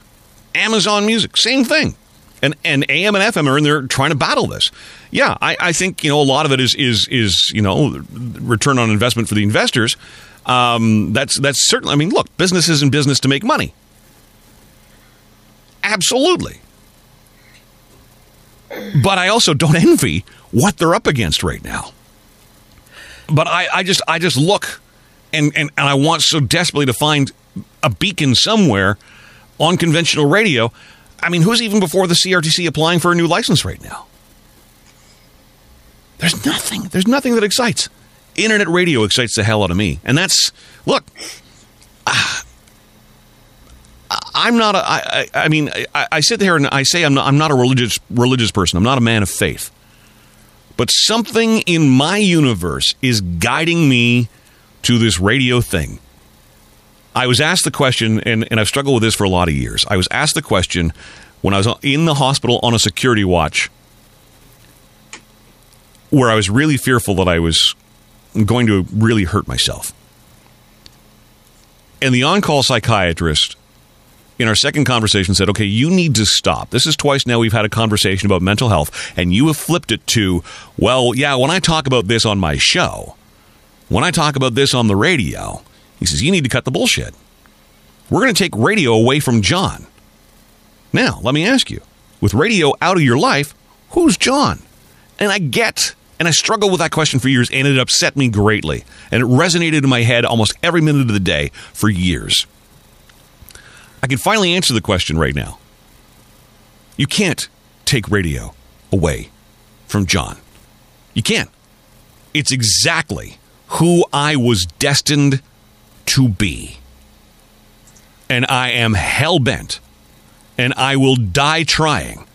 Amazon Music, same thing. And and AM and FM are in there trying to battle this. Yeah, I, I think you know a lot of it is is is you know return on investment for the investors. Um, that's that's certainly. I mean, look, business is in business to make money. Absolutely. But I also don't envy what they're up against right now. But I, I just I just look and, and, and I want so desperately to find a beacon somewhere on conventional radio. I mean, who's even before the CRTC applying for a new license right now? There's nothing. There's nothing that excites. Internet radio excites the hell out of me. And that's, look, I'm not a, I, I, I mean, I, I, sit there and I say I'm not, I'm not a religious, religious person. I'm not a man of faith. But something in my universe is guiding me to this radio thing. I was asked the question, and, and I've struggled with this for a lot of years. I was asked the question when I was in the hospital on a security watch where I was really fearful that I was going to really hurt myself. And the on call psychiatrist in our second conversation said, okay, you need to stop. This is twice now we've had a conversation about mental health, and you have flipped it to, well, yeah, when I talk about this on my show, when I talk about this on the radio, he says, you need to cut the bullshit. We're going to take radio away from John. Now, let me ask you with radio out of your life, who's John? And I get, and I struggled with that question for years, and it upset me greatly. And it resonated in my head almost every minute of the day for years. I can finally answer the question right now. You can't take radio away from John. You can't. It's exactly who I was destined to be. And I am hell bent, and I will die trying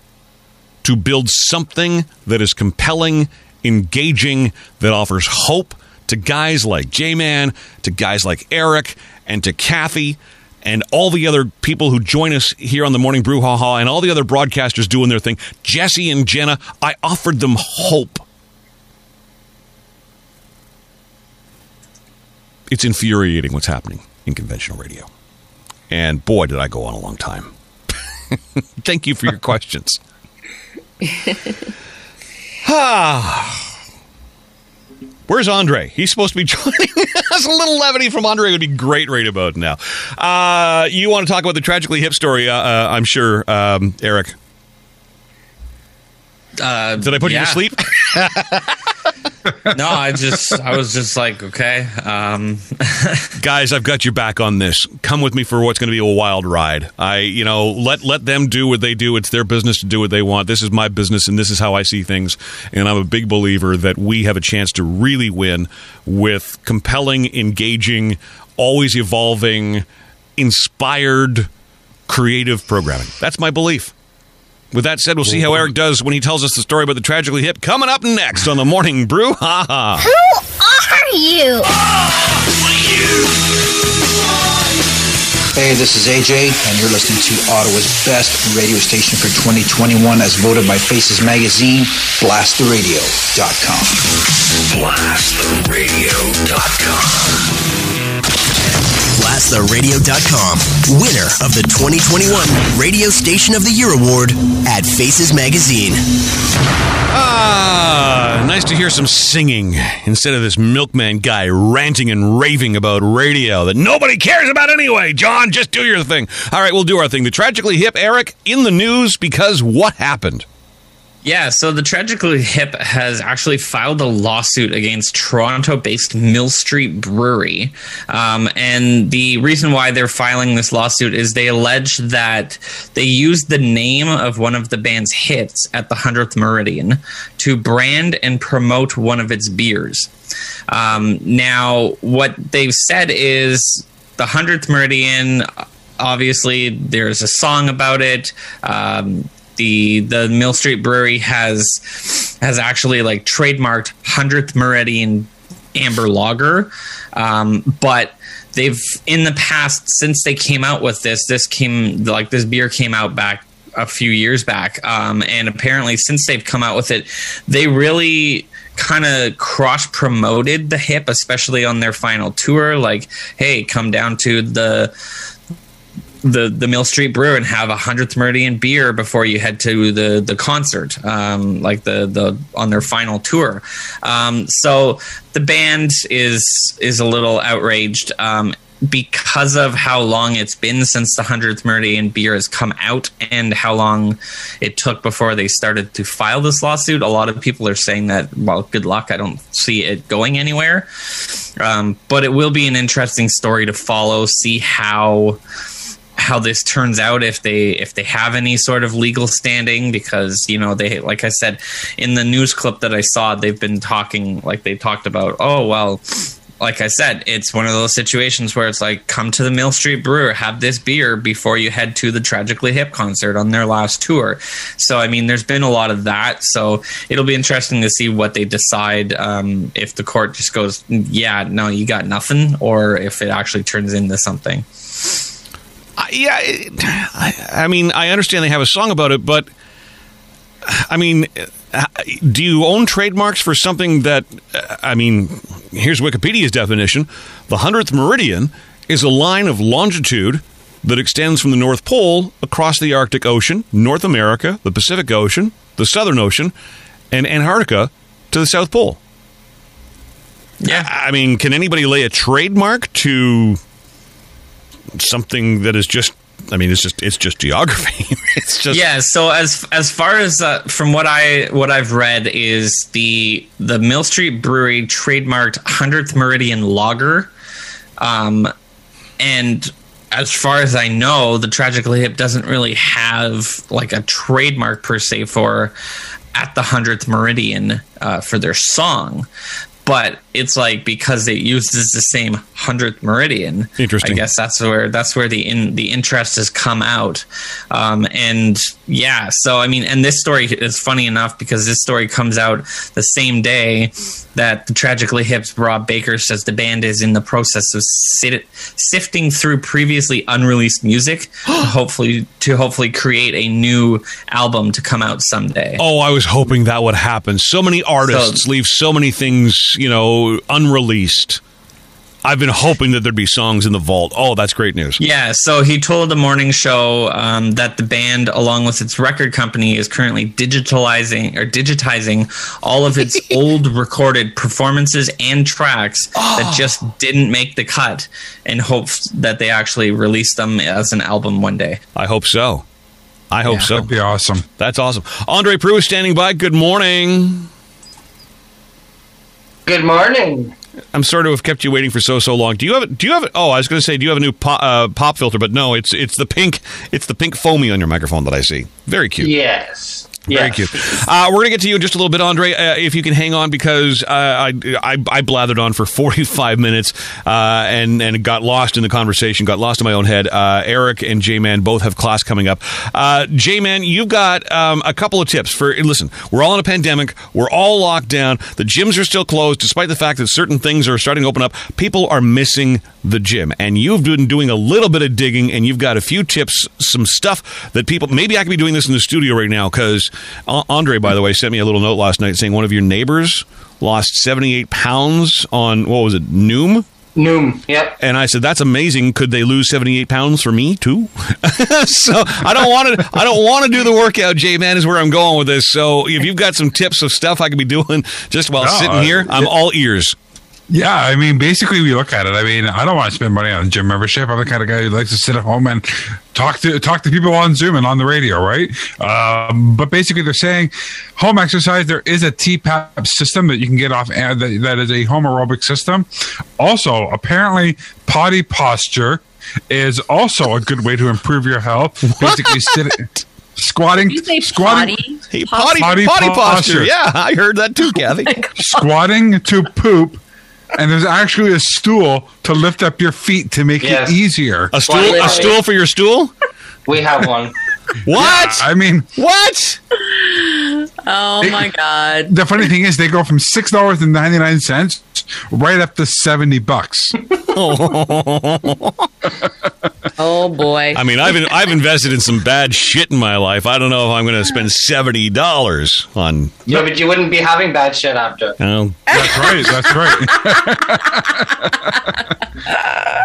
to build something that is compelling, engaging, that offers hope to guys like J Man, to guys like Eric, and to Kathy, and all the other people who join us here on the Morning Brouhaha, and all the other broadcasters doing their thing. Jesse and Jenna, I offered them hope. it's infuriating what's happening in conventional radio. And boy, did I go on a long time. Thank you for your questions. Where's Andre? He's supposed to be joining us. A little levity from Andre would be great right about now. Uh, you want to talk about the tragically hip story, uh, uh, I'm sure, um, Eric. Uh, Did I put yeah. you to sleep? no, I just I was just like, okay, um, guys, I've got your back on this. Come with me for what's going to be a wild ride. I, you know, let let them do what they do. It's their business to do what they want. This is my business, and this is how I see things. And I'm a big believer that we have a chance to really win with compelling, engaging, always evolving, inspired, creative programming. That's my belief. With that said, we'll see how Eric mm-hmm. does when he tells us the story about the tragically hip. Coming up next on the Morning Brew. Ha ha. Who are you? Hey, this is AJ, and you're listening to Ottawa's best radio station for 2021 as voted by Faces Magazine, blasttheradio.com. BlastTheRadio.com. BlastTheRadio.com, winner of the 2021 Radio Station of the Year Award at Faces Magazine. Ah, nice to hear some singing instead of this milkman guy ranting and raving about radio that nobody cares about anyway. John, just do your thing. All right, we'll do our thing. The tragically hip Eric in the news because what happened? Yeah, so the Tragically Hip has actually filed a lawsuit against Toronto based Mill Street Brewery. Um, and the reason why they're filing this lawsuit is they allege that they used the name of one of the band's hits at the 100th Meridian to brand and promote one of its beers. Um, now, what they've said is the 100th Meridian obviously there's a song about it um, the the Mill Street Brewery has has actually like trademarked hundredth Meridian Amber Lager, um, but they've in the past since they came out with this, this came like this beer came out back a few years back, um, and apparently since they've come out with it, they really kind of cross promoted the hip, especially on their final tour. Like, hey, come down to the the the Mill Street Brew and have a hundredth Meridian beer before you head to the the concert, um, like the the on their final tour. Um, so the band is is a little outraged. Um, because of how long it's been since the 100th Meridian beer has come out and how long it took before they started to file this lawsuit, a lot of people are saying that, well, good luck. I don't see it going anywhere. Um, but it will be an interesting story to follow, see how how this turns out if they if they have any sort of legal standing because you know they like I said in the news clip that I saw they've been talking like they talked about oh well like I said, it's one of those situations where it's like, come to the Mill Street Brewer, have this beer before you head to the Tragically Hip concert on their last tour. So, I mean, there's been a lot of that. So, it'll be interesting to see what they decide um, if the court just goes, yeah, no, you got nothing, or if it actually turns into something. Uh, yeah, it, I, I mean, I understand they have a song about it, but I mean, do you own trademarks for something that, I mean, here's Wikipedia's definition the 100th meridian is a line of longitude that extends from the North Pole across the Arctic Ocean, North America, the Pacific Ocean, the Southern Ocean, and Antarctica to the South Pole. Yeah. I mean, can anybody lay a trademark to something that is just I mean, it's just it's just geography. it's just yeah. So as as far as uh, from what I what I've read is the the Mill Street Brewery trademarked hundredth Meridian Lager, um, and as far as I know, the Tragically Hip doesn't really have like a trademark per se for at the hundredth Meridian uh, for their song but it's like because it uses the same hundredth meridian. Interesting. I guess that's where that's where the in the interest has come out, um, and yeah. So I mean, and this story is funny enough because this story comes out the same day that the tragically hips Rob Baker says the band is in the process of sit, sifting through previously unreleased music, to hopefully to hopefully create a new album to come out someday. Oh, I was hoping that would happen. So many artists So- leave so many things, you know, unreleased. I've been hoping that there'd be songs in the vault. Oh, that's great news. Yeah, so he told the morning show um, that the band, along with its record company, is currently digitalizing or digitizing all of its old recorded performances and tracks that just didn't make the cut, in hopes that they actually release them as an album one day. I hope so. I hope so. That'd be awesome. That's awesome. Andre Prue is standing by. Good morning. Good morning. I'm sorry to have kept you waiting for so so long. Do you have? Do you have? Oh, I was going to say, do you have a new pop, uh, pop filter? But no, it's it's the pink. It's the pink foamy on your microphone that I see. Very cute. Yes. Very yes. cute. Uh, we're going to get to you in just a little bit, Andre, uh, if you can hang on, because uh, I, I I blathered on for 45 minutes uh, and and got lost in the conversation, got lost in my own head. Uh, Eric and J Man both have class coming up. Uh, J Man, you've got um, a couple of tips for. Listen, we're all in a pandemic. We're all locked down. The gyms are still closed, despite the fact that certain things are starting to open up. People are missing the gym, and you've been doing a little bit of digging, and you've got a few tips, some stuff that people. Maybe I could be doing this in the studio right now because Uh, Andre, by the way, sent me a little note last night saying one of your neighbors lost 78 pounds on what was it, Noom? Noom. Yep. And I said, "That's amazing. Could they lose seventy eight pounds for me too?" so I don't want to. I don't want to do the workout. J man is where I'm going with this. So if you've got some tips of stuff I could be doing just while No, sitting oh, here, I'm all ears. Yeah, I mean, basically, we look at it. I mean, I don't want to spend money on a gym membership. I'm the kind of guy who likes to sit at home and talk to talk to people on Zoom and on the radio, right? Um, but basically, they're saying home exercise. There is a TPAP system that you can get off uh, that, that is a home aerobic system. Also, apparently, potty posture is also a good way to improve your health. Basically, sit, squatting, you say squatting, potty? Hey, potty, Potty potty, posture. posture. Yeah, I heard that too, Kathy. squatting to poop. And there's actually a stool to lift up your feet to make Yes. it easier. a stool, a stool for your stool. We have one. What? I mean, what? Oh my god. the funny thing is, they go from six dollars and ninety nine cents right up to seventy bucks. Oh boy. I mean, I've in, I've invested in some bad shit in my life. I don't know if I'm going to spend seventy dollars on. Yeah, but you wouldn't be having bad shit after. Oh, That's right. That's right.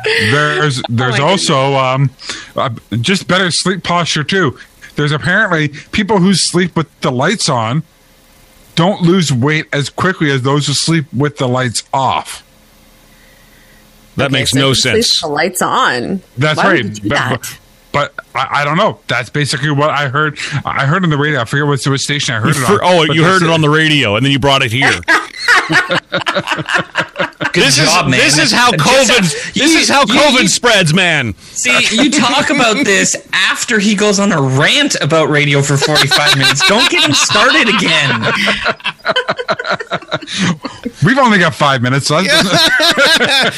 there's there's my also um, uh, just better sleep posture too. There's apparently people who sleep with the lights on don't lose weight as quickly as those who sleep with the lights off. that Okay, makes so no if you leave sense. The lights on. That's Why right. Would you do But- that? but- But I, I don't know. That's basically what I heard. I heard on the radio. I forget what what station I heard it on. Oh, you heard it on the radio, and then you brought it here. this job, is man. this is how Just- COVID. this is how COVID you- spreads, man. See, you talk about this after he goes on a rant about radio for 45 minutes. Don't get him started again. We've only got five minutes. So that's-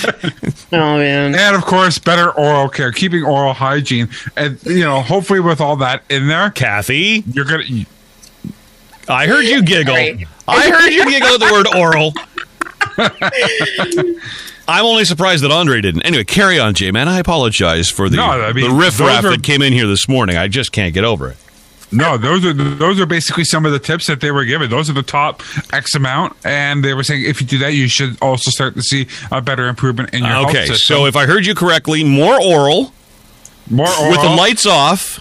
Oh man. and of course, better oral care, keeping oral hygiene, and you know, hopefully, with all that in there, Kathy, you're gonna. I heard you giggle. Sorry. I heard you giggle at the word oral. I'm only surprised that Andre didn't. Anyway, carry on, Jay man. I apologize for the No, I mean, the riff those raff are- that came in here this morning. I just can't get over it. No, those are those are basically some of the tips that they were given. Those are the top X amount, and they were saying if you do that, you should also start to see a better improvement in your health Okay, system. so if I heard you correctly, more oral more oral, with the lights off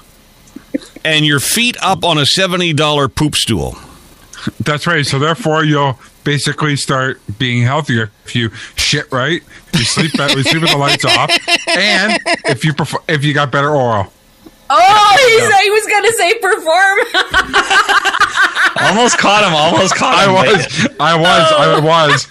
and your feet up on a seventy dollar poop stool. That's right. So therefore, you'll basically start being healthier if you shit right, you sleep better, you sleep with the lights off, and if you prefer, if you got better oral. Oh, he said he was gonna say perform. Almost caught him. Almost caught him. I was, I was, I was.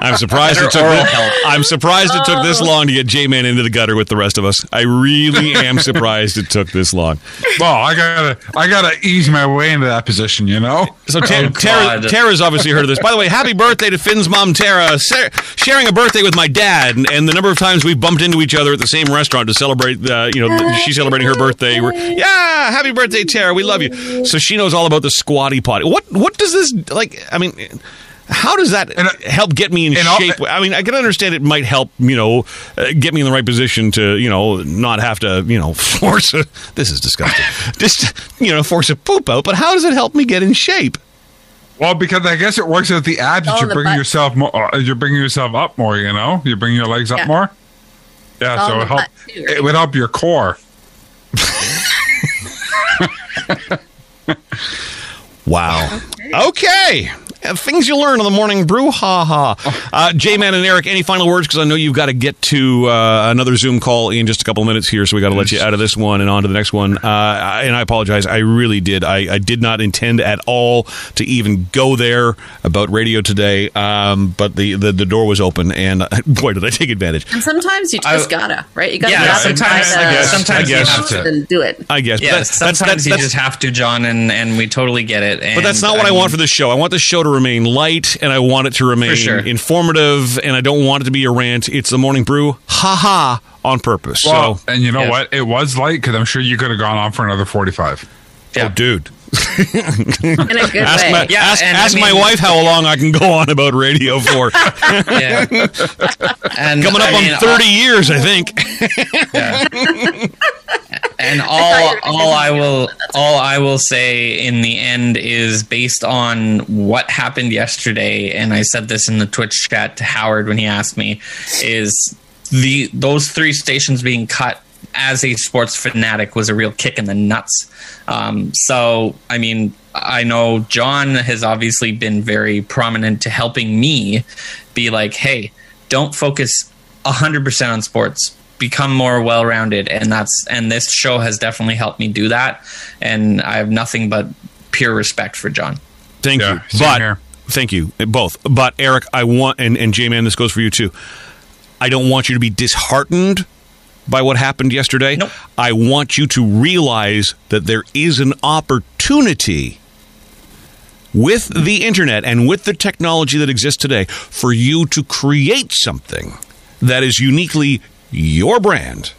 I'm surprised it took. oral This. I'm surprised it took this long to get J Man into the gutter with the rest of us. I really am surprised it took this long. Well, I gotta, I gotta ease my way into that position, you know. So Ta- Oh, Tara, Tara's obviously heard of this. By the way, happy birthday to Finn's mom, Tara, sa- sharing a birthday with my dad, and, and the number of times we've bumped into each other at the same restaurant to celebrate. Uh, you know, she's celebrating her birthday. We're, yeah, happy birthday, Tara. We love you. So she knows all about the squatty potty. What what does this like? I mean. How does that And, uh, help get me in and all- shape? I mean, I can understand it might help, you know, uh, get me in the right position to, you know, not have to, you know, force a. This is disgusting. Just, you know, force a poop out. But how does it help me get in shape? Well, because I guess it works with the abs. That you're bringing yourself more. Uh, you're bringing yourself up more. You know, you're bringing your legs up Yeah. more. Yeah, so it the help. too, right? It would help your core. Wow. Okay. Uh, things you learn on the morning brew. Ha ha. Uh, J Man and Eric, any final words? Because I know you've got to get to uh, another Zoom call in just a couple of minutes here, so we got to let you out of this one and on to the next one. Uh, and I apologize. I really did. I, I did not intend at all to even go there about radio today, um, but the, the, the door was open, and uh, boy, did I take advantage. and sometimes you just I- gotta, right? You gotta Yeah, get up and sometimes- try I guess- sometimes you just have to. and do it. I guess. Yeah, But that- sometimes that's, that's, you that's, just have to, John, and, and we totally get it. But that's not what I, want for this show. I want the show to remain light, and I want it to remain sure. informative, and I don't want it to be a rant. It's the morning brew, ha ha, on purpose. Well, so, and you know yeah. what? It was light because I'm sure you could have gone on for another 45. oh, dude, In a good ask way. my Yeah, ask, and I ask my wife how long I can go on about radio for. Yeah. And Coming up I mean, on thirty uh, years, I think. And all you all I will all I will say in the end is based on what happened yesterday, and I said this in the Twitch chat to Howard when he asked me, is the those three stations being cut as a sports fanatic was a real kick in the nuts. Um, so I mean, I know John has obviously been very prominent to helping me be like, hey, don't focus 100% on sports become more well-rounded and that's and this show has definitely helped me do that and i have nothing but pure respect for john Thank Yeah, you, but here. thank you both. But Eric, I want and and J Man, this goes for you too. I don't want you to be disheartened by what happened yesterday. Nope. I want you to realize that there is an opportunity with the internet and with the technology that exists today for you to create something that is uniquely your brand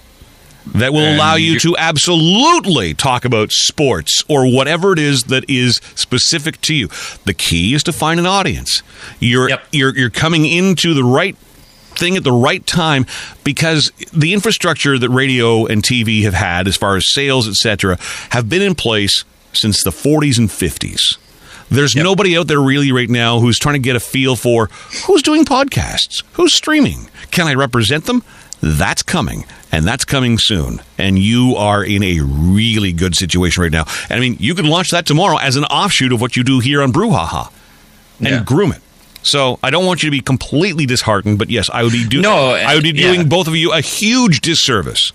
that will And allow you you- to absolutely talk about sports or whatever it is that is specific to you. The key is to find an audience. You're Yep. you're you're coming into the right thing at the right time because the infrastructure that radio and TV have had, as far as sales, etc., have been in place since the 40s and 50s. There's nobody out there really right now who's trying to get a feel for who's doing podcasts, who's streaming. Can I represent them? That's coming, and that's coming soon. And you are in a really good situation right now. And I mean, you can launch that tomorrow as an offshoot of what you do here on Brouhaha and Yeah. groom it. So I don't want you to be completely disheartened, but yes, I would be doing. No, I would be yeah. doing both of you a huge disservice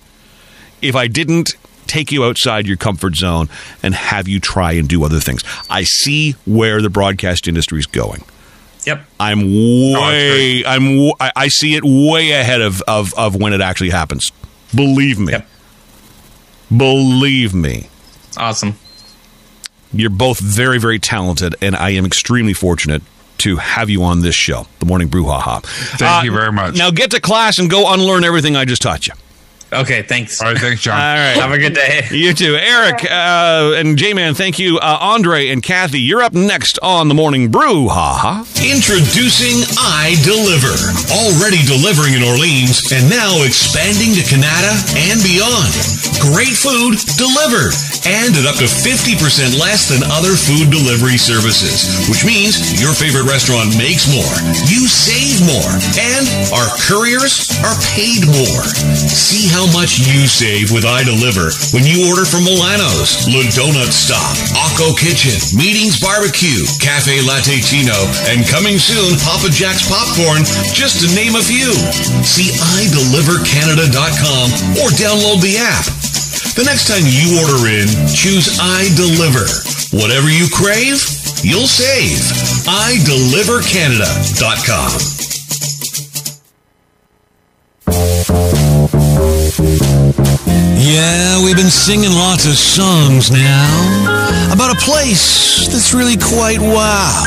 if I didn't take you outside your comfort zone and have you try and do other things. I see where the broadcast industry is going. Yep. I'm oh, it's way. I'm. w- I I see it way ahead of, of of when it actually happens. Believe me. Yep. Believe me. Awesome. You're both very, very talented, and I am extremely fortunate to have you on this show, the Morning brew, Brouhaha. Thank uh, you very much. Now get to class and go unlearn everything I just taught you. Okay. Thanks. All right, thanks, John. All right. Have a good day. You too. Eric uh, and J Man, thank you. Uh, Andre and Kathy, you're up next on the Morning Brew. Ha ha. Introducing I Deliver. Already delivering in Orleans and now expanding to Canada and beyond. Great food delivered and at up to 50% less than other food delivery services, which means your favorite restaurant makes more, you save more, and our couriers are paid more. See how much you save with I Deliver when you order from Milano's, Le Donut Stop, Akko Kitchen, Meetings Barbecue, Cafe Latte Latino, and coming soon, Papa Jack's Popcorn, just to name a few. See iDeliverCanada.com or download the app. The next time you order in, choose I Deliver. Whatever you crave, you'll save. iDeliverCanada.com. we've been singing lots of songs now about a place that's really quite wow.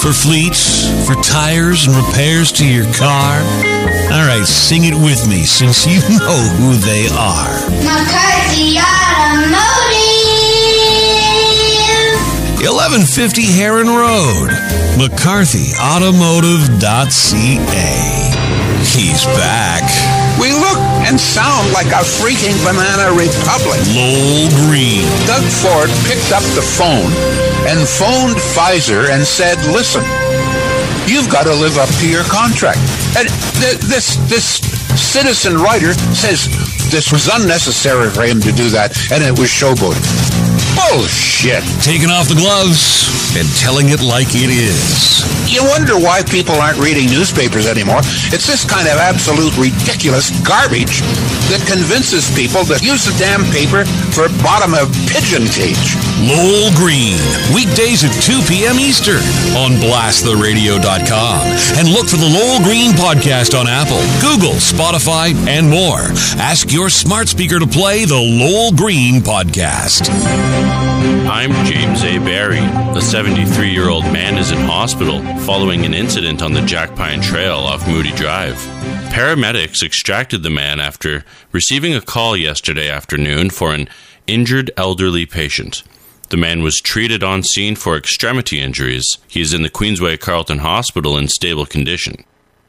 For fleets, for tires and repairs to your car. All right, sing it with me since you know who they are. McCarthy Automotive. 1150 Heron Road, McCarthyAutomotive.ca. He's back. And sound like a freaking banana republic. Lowell Green. Doug Ford picked up the phone and phoned Pfizer and said, "Listen, you've got to live up to your contract." And th- this this citizen writer says this was unnecessary for him to do that, and it was showboating. Bullshit. Taking off the gloves and telling it like it is. You wonder why people aren't reading newspapers anymore. It's this kind of absolute ridiculous garbage that convinces people to use the damn paper for bottom of pigeon cage. Lowell Green, weekdays at 2 p.m. Eastern on blasttheradio.com. And look for the Lowell Green podcast on Apple, Google, Spotify, and more. Ask your smart speaker to play the Lowell Green podcast. I'm James A. Barry. A 73 year old man is in hospital following an incident on the Jack Pine Trail off Moodie Drive. Paramedics extracted the man after receiving a call yesterday afternoon for an injured elderly patient. The man was treated on scene for extremity injuries. He is in the Queensway Carleton Hospital in stable condition.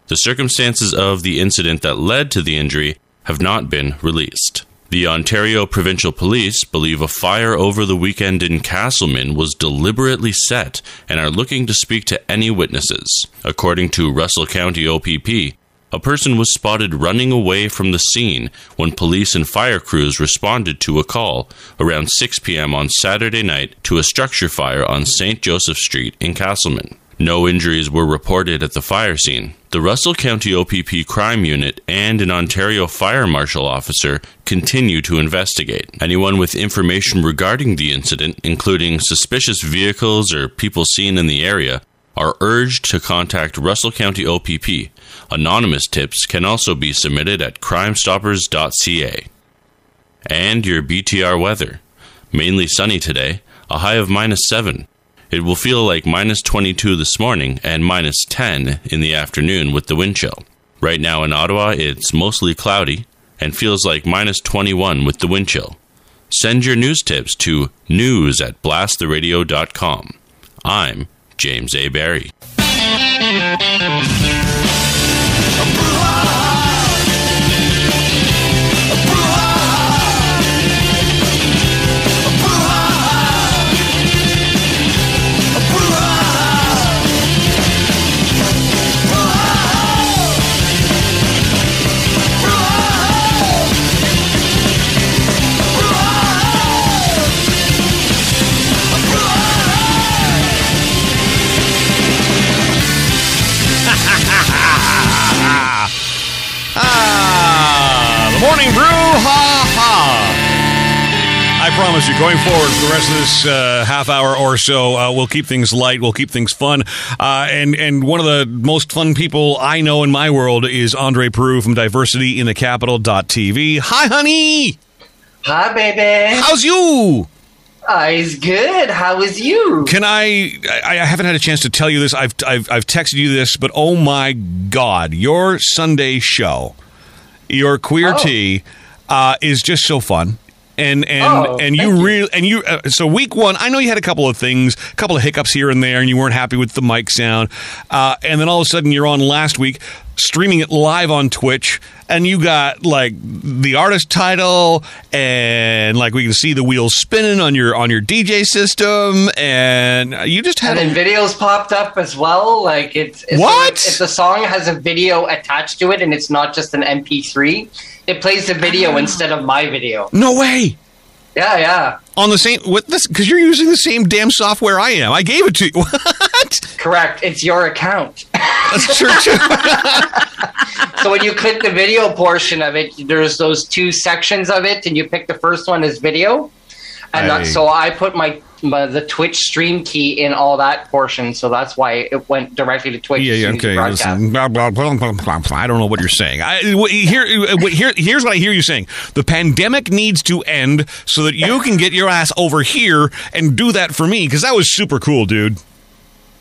The circumstances of the incident that led to the injury have not been released. The Ontario Provincial Police believe a fire over the weekend in Casselman was deliberately set and are looking to speak to any witnesses. According to Russell County OPP, a person was spotted running away from the scene when police and fire crews responded to a call around 6 p.m. on Saturday night to a structure fire on St. Joseph Street in Casselman. No injuries were reported at the fire scene. The Russell County OPP crime unit and an Ontario fire marshal officer continue to investigate. Anyone with information regarding the incident, including suspicious vehicles or people seen in the area, are urged to contact Russell County OPP. Anonymous tips can also be submitted at crimestoppers.ca. And your BTR weather. Mainly sunny today, a high of minus 7. It will feel like minus 22 this morning and minus 10 in the afternoon with the wind chill. Right now in Ottawa, it's mostly cloudy and feels like minus 21 with the wind chill. Send your news tips to news at blasttheradio.com. I'm James A. Barry. Promise you, going forward for the rest of this uh, half hour or so, uh, we'll keep things light. We'll keep things fun. Uh, and and one of the most fun people I know in my world is Andre Peru from Diversity in the Capital.tv. Hi, honey. Hi, baby. How's you? Uh, it's good. How is you? Can I, I? I haven't had a chance to tell you this. I've I've, I've texted you this, but oh my God, your Sunday show, your queer Oh. tea, uh, is just so fun. And and Oh, and you really and you uh, so week one I know you had a couple of things a couple of hiccups here and there and you weren't happy with the mic sound. Uh, and then all of a sudden you're on last week streaming it live on Twitch and you got like the artist title and like we can see the wheels spinning on your on your DJ system and you just had And then videos popped up as well. Like it's, it's What? if the song has a video attached to it and it's not just an MP3, it plays the video ah. instead of my video. no way Yeah, yeah, on the same with this because you're using the same damn software I am I gave it to you what correct. It's your account. that's true too. so when you click the video portion of it, there's those two sections of it, and you pick the first one as video. And I- that, so I put my, my the Twitch stream key in all that portion, so that's why it went directly to Twitch. Yeah, yeah, soon as you okay. listen, blah, blah, blah. I don't know what you're saying. I, here, here, here's what I hear you saying. The pandemic needs to end so that you can get your ass over here and do that for me because that was super cool, dude.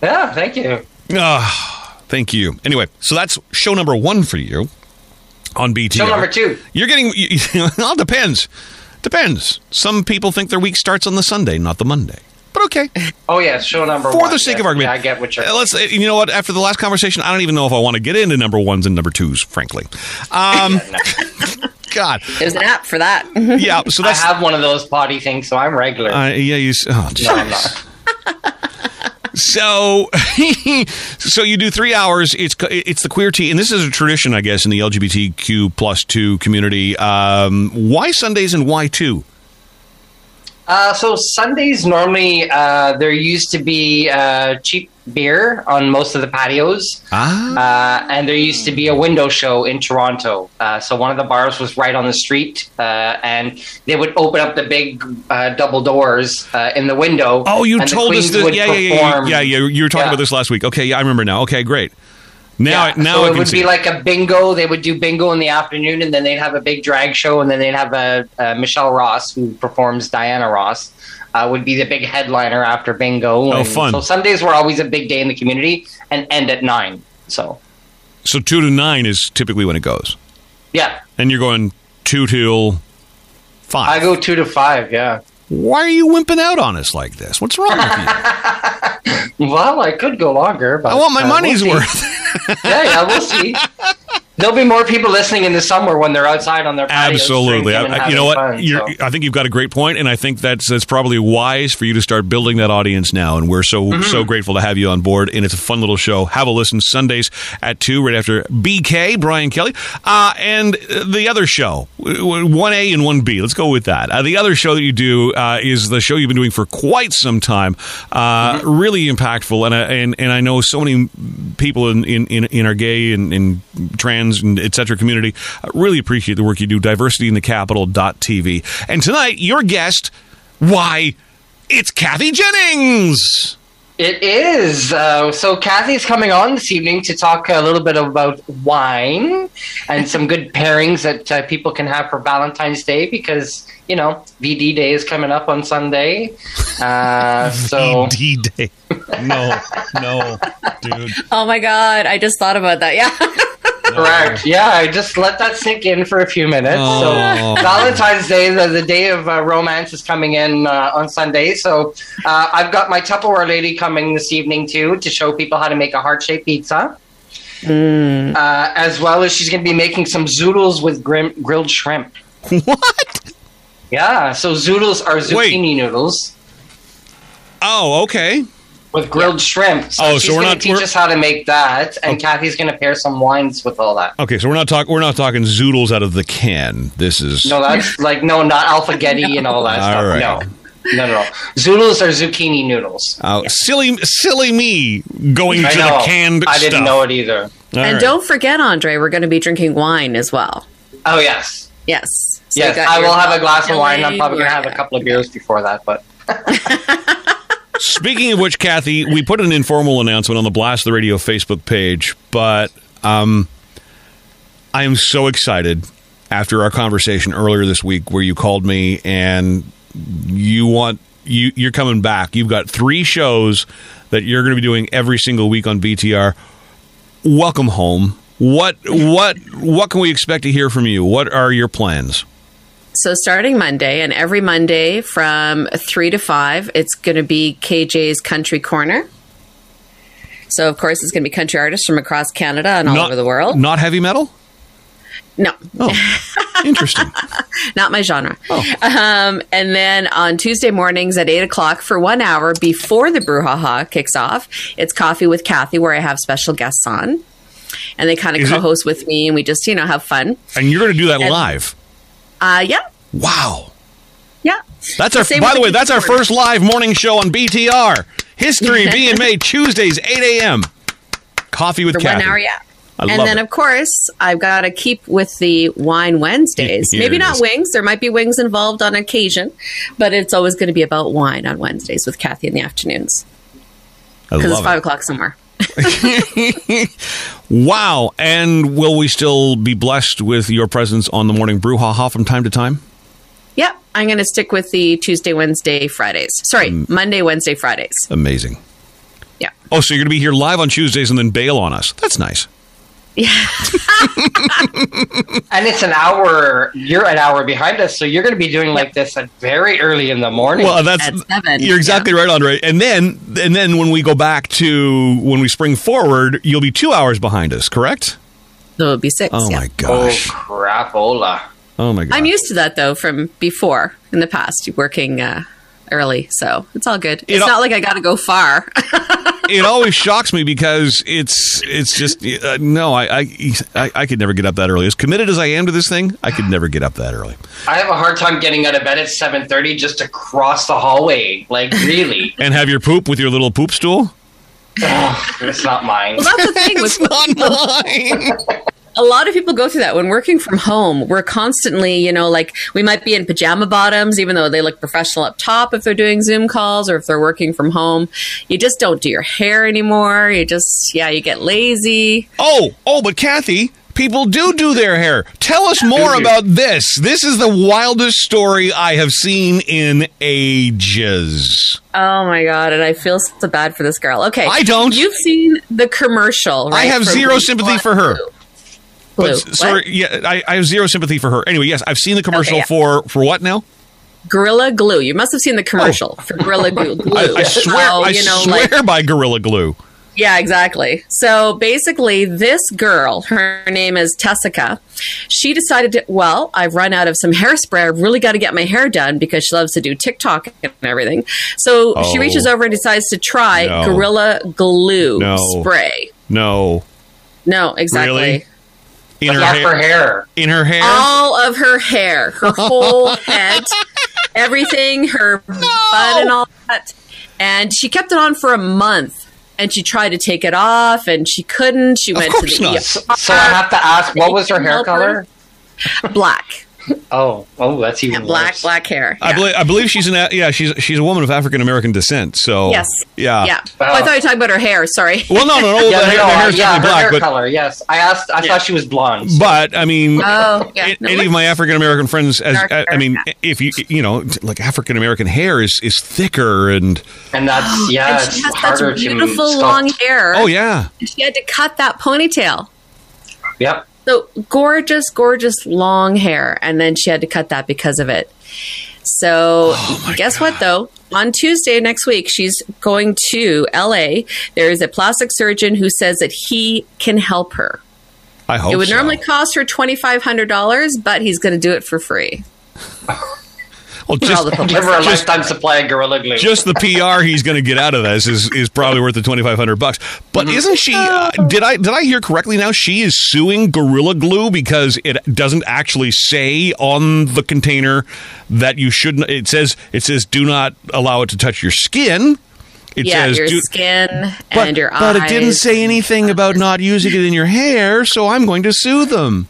Yeah, thank you. Ah, thank you. Anyway, so that's show number one for you on BT. Show number two. You're getting. You, it depends. Depends. Some people think their week starts on the Sunday, not the Monday. But okay. Oh yeah, show number For one. the sake yeah. of argument, Yeah, I get what you're. Uh, let's. uh, You know what? After the last conversation, I don't even know if I want to get into number ones and number twos. Frankly, um, God, There's an app for that. yeah. So I have one of those potty things, so I'm regular. Uh, yeah, you. s- Oh, no, I'm not. So, so you do three hours. It's it's the queer tea, and this is a tradition, I guess, in the LGBTQ plus two community. Um, why Sundays and why two? Uh, so Sundays normally uh, there used to be uh, cheap beer on most of the patios, Ah, uh, and there used to be a window show in Toronto. Uh, so one of the bars was right on the street, uh, and they would open up the big uh, double doors uh, in the window. oh, you told us that. Yeah, yeah, yeah, yeah, yeah. You were talking Yeah. about this last week. Okay, yeah, I remember now. Okay, great. Now, Yeah, now so it would be like a bingo. They would do bingo in the afternoon, and then they'd have a big drag show, and then they'd have a, uh Michelle Ross who performs Diana Ross. Uh, would be the big headliner after bingo. Oh, and fun. So Sundays were always a big day in the community, and end at nine. So so two to nine is typically when it goes, yeah, and you're going two till five. I go two to five. Yeah. Why are you wimping out on us like this? What's wrong with you? Well, I could go longer, but I want my uh, we'll money's worth. yeah, yeah, we'll see. There'll be more people listening in the summer when they're outside on their patios Absolutely. I, you know what? fun, You're, so. I think you've got a great point, and I think that's that's probably wise for you to start building that audience now. And we're so Mm-hmm. so grateful to have you on board. And it's a fun little show. Have a listen Sundays at two, right after BK Brian Kelly, uh, and uh, the other show, one A and one B. Let's go with that. Uh, the other show that you do uh, is the show you've been doing for quite some time. Uh, Mm-hmm. Really impactful, and I, and and I know so many people in in, in, in our gay and, and trans and et cetera community uh, really appreciate the work you do. Diversity in the capital.tv. And tonight, your guest, why, it's Kathy Jennings. It is. Uh, so Kathy's coming on this evening to talk a little bit about wine and some good pairings that uh, people can have for Valentine's Day because, you know, VD Day is coming up on Sunday. Uh, so VD Day. No, no, dude. Oh my god, I just thought about that. Yeah. correct. Yeah, I just let that sink in for a few minutes. Oh. So Valentine's Day, the, the day of uh, romance, is coming in uh, on Sunday. So uh, I've got my Tupperware lady coming this evening too to show people how to make a heart-shaped pizza. Mm. Uh, as well as she's going to be making some zoodles with grim- grilled shrimp. What? Yeah, so zoodles are zucchini noodles Oh, okay. With grilled shrimp. So Oh, so she's we're going not- to teach we're- us how to make that, and Kathy's going to pair some wines with all that. Okay, so we're not talking. We're not talking zoodles out of the can. This is No, that's like no, not Alphaghetti and all that All stuff. right. No, no, no, no. Zoodles are zucchini noodles. oh, silly, silly me going I to know. the canned I didn't stuff. know it either. All and right. don't forget, Andre, we're going to be drinking wine as well. Oh yes. Yes. So yes, I will have a glass of wine. I'm probably gonna have a couple of beers before that, but Speaking of which, Kathy, we put an informal announcement on the Blast the Radio Facebook page, but um, I am so excited after our conversation earlier this week where you called me and you want you you're coming back. You've got three shows that you're going to be doing every single week on BTR. Welcome home. What what what can we expect to hear from you? What are your plans? So starting Monday, and every Monday from three to five, it's going to be KJ's Country Corner. So of course, it's going to be country artists from across Canada and all Not- over the world. Not heavy metal? No, Oh, interesting. not my genre. Um, and then on Tuesday mornings at eight o'clock for one hour before the brouhaha kicks off, it's Coffee with Kathy, where I have special guests on, and they kind of co-host with me, and we just you know have fun. And you're going to do that And- live. Uh, yeah, Wow. yeah. That's our. Same By the way, that's our first live morning show on BTR. History being made Tuesdays, eight a.m. Coffee with for Kathy. one hour, yeah. I and then, it. of course, I've got to keep with the wine Wednesdays. Here Maybe not is. wings. There might be wings involved on occasion, but it's always going to be about wine on Wednesdays with Kathy in the afternoons because it's five it. o'clock somewhere. Wow. And will we still be blessed with your presence on the morning brouhaha from time to time? Yep, I'm going to stick with the Tuesday, Wednesday, Fridays. Sorry, Mm. Monday, Wednesday, Fridays. Amazing. Yeah. Oh, so you're going to be here live on Tuesdays and then bail on us. That's nice. and it's an hour. You're an hour behind us, so you're going to be doing like this at very early in the morning. Well, that's At seven, you're exactly right, Andre. And then and then when we go back to when we spring forward, you'll be two hours behind us, correct? So it'll be six. Oh yeah. my oh gosh. crap, Ola. Oh my gosh. I'm used to that though from before in the past, working uh, early. So it's all good. It's al- not like I got to go far. it always shocks me because it's it's just uh, no I, I I I could never get up that early. As committed as I am to this thing I could never get up that early. I have a hard time getting out of bed at seven thirty just to cross the hallway. Like really, and have your poop with your little poop stool? Ugh, it's not mine. Well, that's the thing it's with a lot of people go through that when working from home. We're constantly, you know, like we might be in pajama bottoms, even though they look professional up top if they're doing Zoom calls or if they're working from home. You just don't do your hair anymore. You just, yeah, you get lazy. oh oh but Kathy people do do their hair tell us more about this this is the wildest story I have seen in ages Oh my god! And I feel so bad for this girl. Okay, I don't. You've seen the commercial, right? I have zero sympathy for her. Blue. but sorry yeah I, I have zero sympathy for her anyway yes I've seen the commercial Okay, yeah. for for what now Gorilla Glue. You must have seen the commercial oh. for Gorilla Glue. Oh. I, I swear Oh, I you know, swear like- by Gorilla Glue Yeah, exactly. So basically, this girl, her name is Tessica, she decided to, well, I've run out of some hairspray. I've really got to get my hair done because she loves to do TikTok and everything. So she Oh. reaches over and decides to try No. Gorilla Glue No. spray. no No, exactly. Really? In But her not hair for hair. in her hair All of her hair, her whole head, everything, her butt and all that. And she kept it on for a month. And she tried to take it off, and she couldn't. She went to course the not. ER. So I have to ask, what was her hair Help her. color? black. Oh, oh, that's even black, worse. black hair. I believe I believe she's an yeah she's she's a woman of African American descent. So Yes. yeah Yeah. Oh, I thought you were talking about her hair. Sorry. Well, no, no, no. Yeah, the hair, no, the uh, hair's yeah, her black, hair but color. Yes, I asked. I thought she was blonde. but I mean, Oh, yeah. No, any of my African American friends, as I, I mean, yeah. if you you know, like African American hair is is thicker and and that's yeah, and it's she has harder such to beautiful sculpt. long hair. oh yeah, And she had to cut that ponytail. Yep. So gorgeous, gorgeous long hair, and then she had to cut that because of it. So Oh guess what though? On Tuesday next week, she's going to LA. There is a plastic surgeon who says that he can help her. I hope it would so. normally cost her twenty five hundred dollars, but he's going to do it for free. well, just all the. Give her a Just- lifetime supply of Gorilla Glue. just the PR he's going to get out of this is, is probably worth the twenty five hundred bucks. But Mm-hmm. isn't she? Uh, did I did I hear correctly? Now she is suing Gorilla Glue because it doesn't actually say on the container that you shouldn't. It says it says do not allow it to touch your skin. It yeah, says your do, skin but, and your eyes. but it didn't say anything about not using it in your hair, so I'm going to sue them.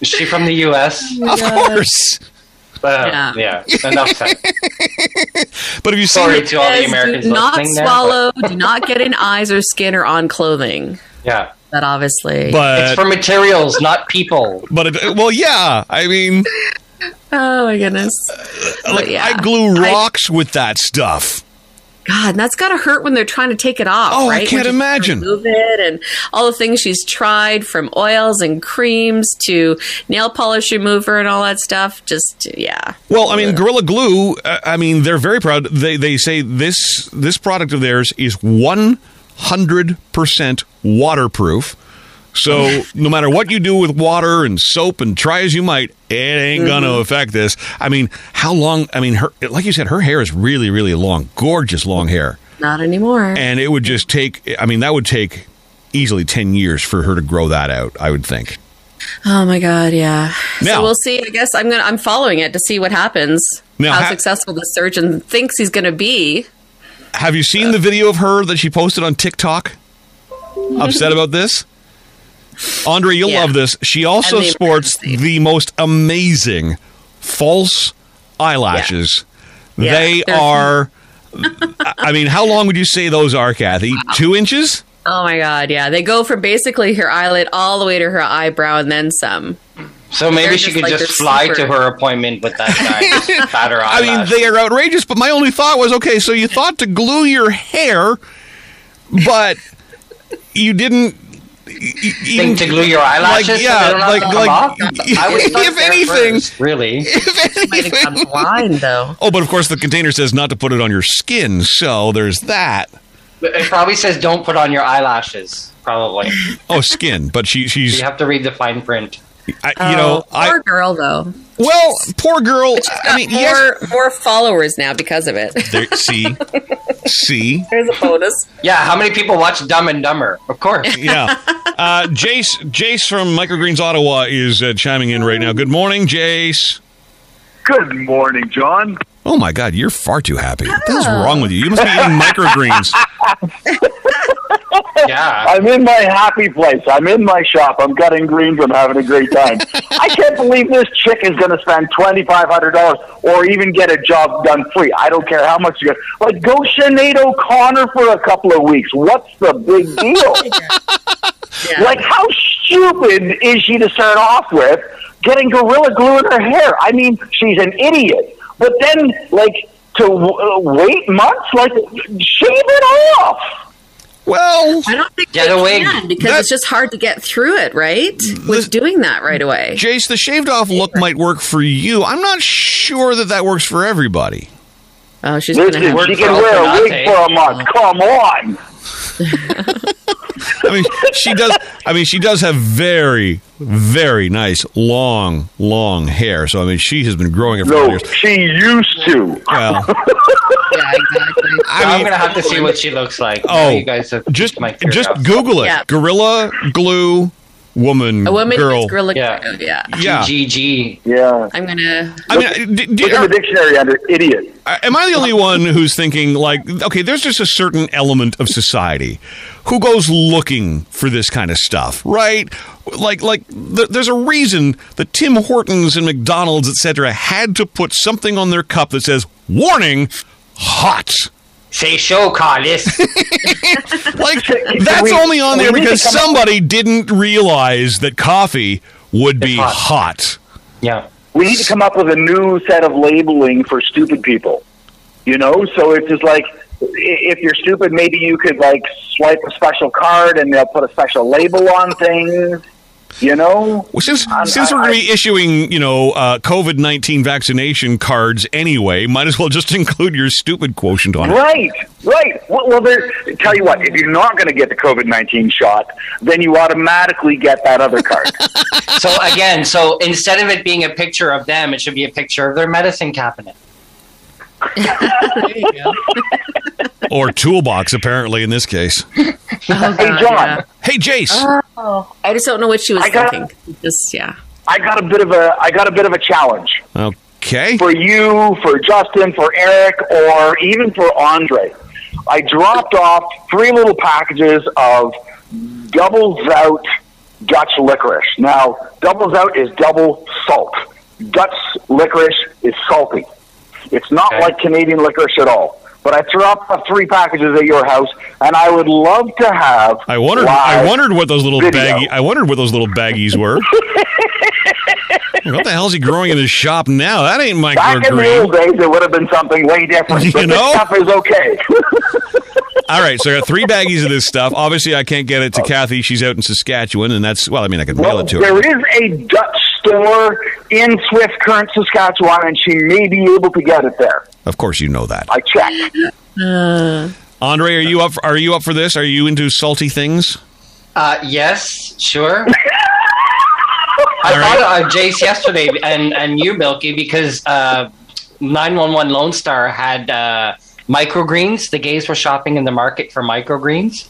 Is she from the U.S.? of course. Uh, yeah. enough said. But have you Sorry seen? to all the Says, Americans do not listening there, swallow, do not get in eyes or skin or on clothing. Yeah. That obviously. But It's for materials, not people. but it, well, yeah. I mean, oh my goodness. like yeah. I glue rocks with that stuff. God, that's gotta hurt when they're trying to take it off. Oh, I can't When she's trying to imagine. Move it and all the things she's tried, from oils and creams to nail polish remover and all that stuff. Just yeah. Well, I mean, Gorilla Glue. Uh, I mean, they're very proud. They they say this this product of theirs is one hundred percent waterproof. So no matter what you do with water and soap and try as you might, it ain't gonna Mm-hmm. affect this. I mean, how long? I mean, her like you said, her hair is really really long, gorgeous long hair, Not anymore. and it would just take. I mean, that would take easily ten years for her to grow that out. I would think. Oh my god, yeah. Now- so we'll see. I guess I'm gonna I'm following it to see what happens. Now, how ha- successful the surgeon thinks he's gonna be. Have you seen the video of her that she posted on TikTok? Upset about this? Andre, you'll Yeah. love this. She also the sports emergency. the most amazing false eyelashes. Yeah, They they are. I mean, how long would you say those are, Kathy? Two inches? Oh my god, yeah. They go from basically her eyelid all the way to her eyebrow and then some. So maybe They're she just could like just fly super- to her appointment with that guy. just pat her I mean, they are outrageous, but my only thought was okay, so you thought to glue your hair, but you didn't. Y- y- even- Think to glue your eyelashes Like, so yeah, they don't have like, come like, off? I would start if there anything, first, really. if Might have gone anything. blind though. Oh, but of course, the container says not to put it on your skin, so there's that. It probably says don't put on your eyelashes. Probably. Oh, skin, but she she's You have to read the fine print. I, you know Oh, poor I girl though. well poor girl. I mean, more yes, more followers now because of it. there, see, see, There's a bonus. Yeah, how many people watch Dumb and Dumber? Of course. yeah. Uh, Jace Jace from Microgreens Ottawa is uh, chiming in right now. Good morning, Jace. Good morning, John. Oh my God, you're far too happy. What the hell's wrong with you? You must be eating microgreens. Yeah. I'm in my happy place. I'm in my shop. I'm cutting greens. I'm having a great time. I can't believe this chick is going to spend twenty five hundred dollars or even get a job done free. I don't care how much you get. Like go Sinead O'Connor for a couple of weeks. What's the big deal? Yeah. Like how stupid is she to start off with? Getting gorilla glue in her hair. I mean, she's an idiot. But then, like to w- uh, wait months, like shave it off. Well, I don't think Get they away. can because That- it's just hard to get through it, right? Mm-hmm. With doing that right away. Jace, the shaved off look might work for you. I'm not sure that that works for everybody. Oh, she's gonna Listen, have work she can wear a wig for a month. Oh. Come on. I mean, she does. I mean, she does have very, very nice, long, long hair. So I mean, she has been growing it for No, years. she used to. Well, Yeah, exactly. I I'm mean, gonna have to see what she looks like. Oh, you guys have just piqued my just. Google it. Yeah. Gorilla glue woman A woman girl. who's gorilla. Yeah. Yeah. yeah. Yeah. GG. Yeah. I'm gonna. I mean, d- d- Look in the dictionary under idiot. Am I the only one who's thinking like, okay, there's just a certain element of society who goes looking for this kind of stuff, right? Like, like th- there's a reason that Tim Hortons and McDonald's, etc., had to put something on their cup that says "Warning, hot." Say show, Carlos. Like that's we- only on there because come up- somebody didn't realize that coffee would be hot. hot. yeah. We need to come up with a new set of labeling for stupid people. You know, so it's just like if you're stupid, maybe you could like swipe a special card and they'll put a special label on things. You know, Well, since I'm- since I- we're going to be issuing, you know, uh, COVID nineteen vaccination cards anyway, might as well just include your stupid quotient on it. Right, right. Well, well there, tell you what, if you're not going to get the COVID 19 shot, then you automatically get that other card. So again, so instead of it being a picture of them, it should be a picture of their medicine cabinet. There you go. or toolbox, apparently in this case. Oh, God, hey, John, yeah. Hey, Jace. Oh, I just don't know what she was I got- thinking. Just yeah. I got a bit of a, I got a bit of a challenge okay. for you, for Justin, for Eric, or even for Andre. I dropped off three little packages of double zout Dutch licorice. Now, double zout is double salt. Dutch licorice is salty. It's not like Canadian licorice at all. But I threw up three packages at your house, and I would love to have. I wondered. I wondered what those little video. I wondered what those little baggies were. what the hell is he growing in his shop now? That ain't Back in the old days, it would have been something way different. You but know? this stuff is okay. All right, so I got three baggies of this stuff. Obviously, I can't get it to oh. Kathy. She's out in Saskatchewan, and that's well. I mean, I could mail Well, it to her. There is a Dutch store in Swift Current, Saskatchewan, and she may be able to get it there. Of course, you know that. I checked. Andre, are you up? For, are you up for this? Are you into salty things? Uh, yes, sure. I thought of Jace yesterday and, and you, Milky, because uh, 911 Lone Star had uh, microgreens. The gays were shopping in the market for microgreens.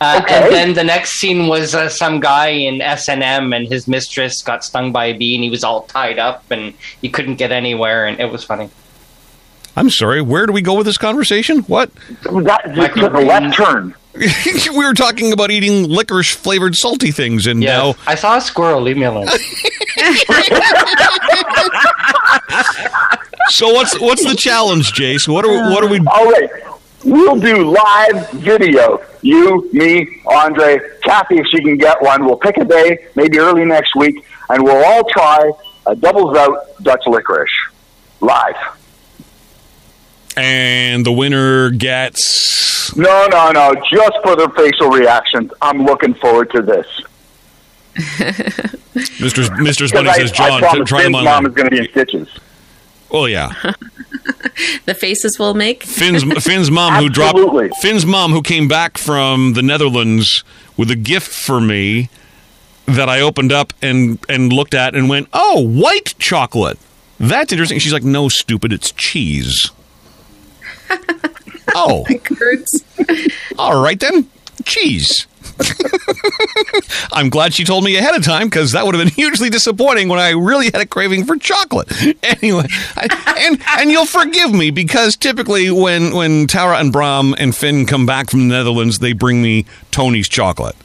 Uh, Okay. And then the next scene was uh, some guy in S&M and his mistress got stung by a bee and he was all tied up and he couldn't get anywhere and it was funny. I'm sorry. Where do we go with this conversation? What? That just took a left turn. we were talking about eating licorice flavored salty things, and now I saw a squirrel. Leave me alone. so what's what's the challenge, Jace? What are what are we? All right. We'll do live video. You, me, Andre, Kathy, if she can get one. We'll pick a day, maybe early next week, and we'll all try a double zout Dutch licorice live. And the winner gets. No, no, no. Just for their facial reactions. I'm looking forward to this. Mr. Mr. Bunny says, John, promise try them Finn's mom is going to be in stitches. Oh yeah, the faces we'll make. Finn's Finn's mom who dropped Finn's mom who came back from the Netherlands with a gift for me that I opened up and and looked at and went, "Oh, white chocolate. That's interesting." She's like, "No, stupid, it's cheese." Oh, all right then, cheese. I'm glad she told me ahead of time because that would have been hugely disappointing when I really had a craving for chocolate. Anyway, I, and and you'll forgive me because typically when when Tara and Bram and Finn come back from the Netherlands, they bring me Tony's chocolate.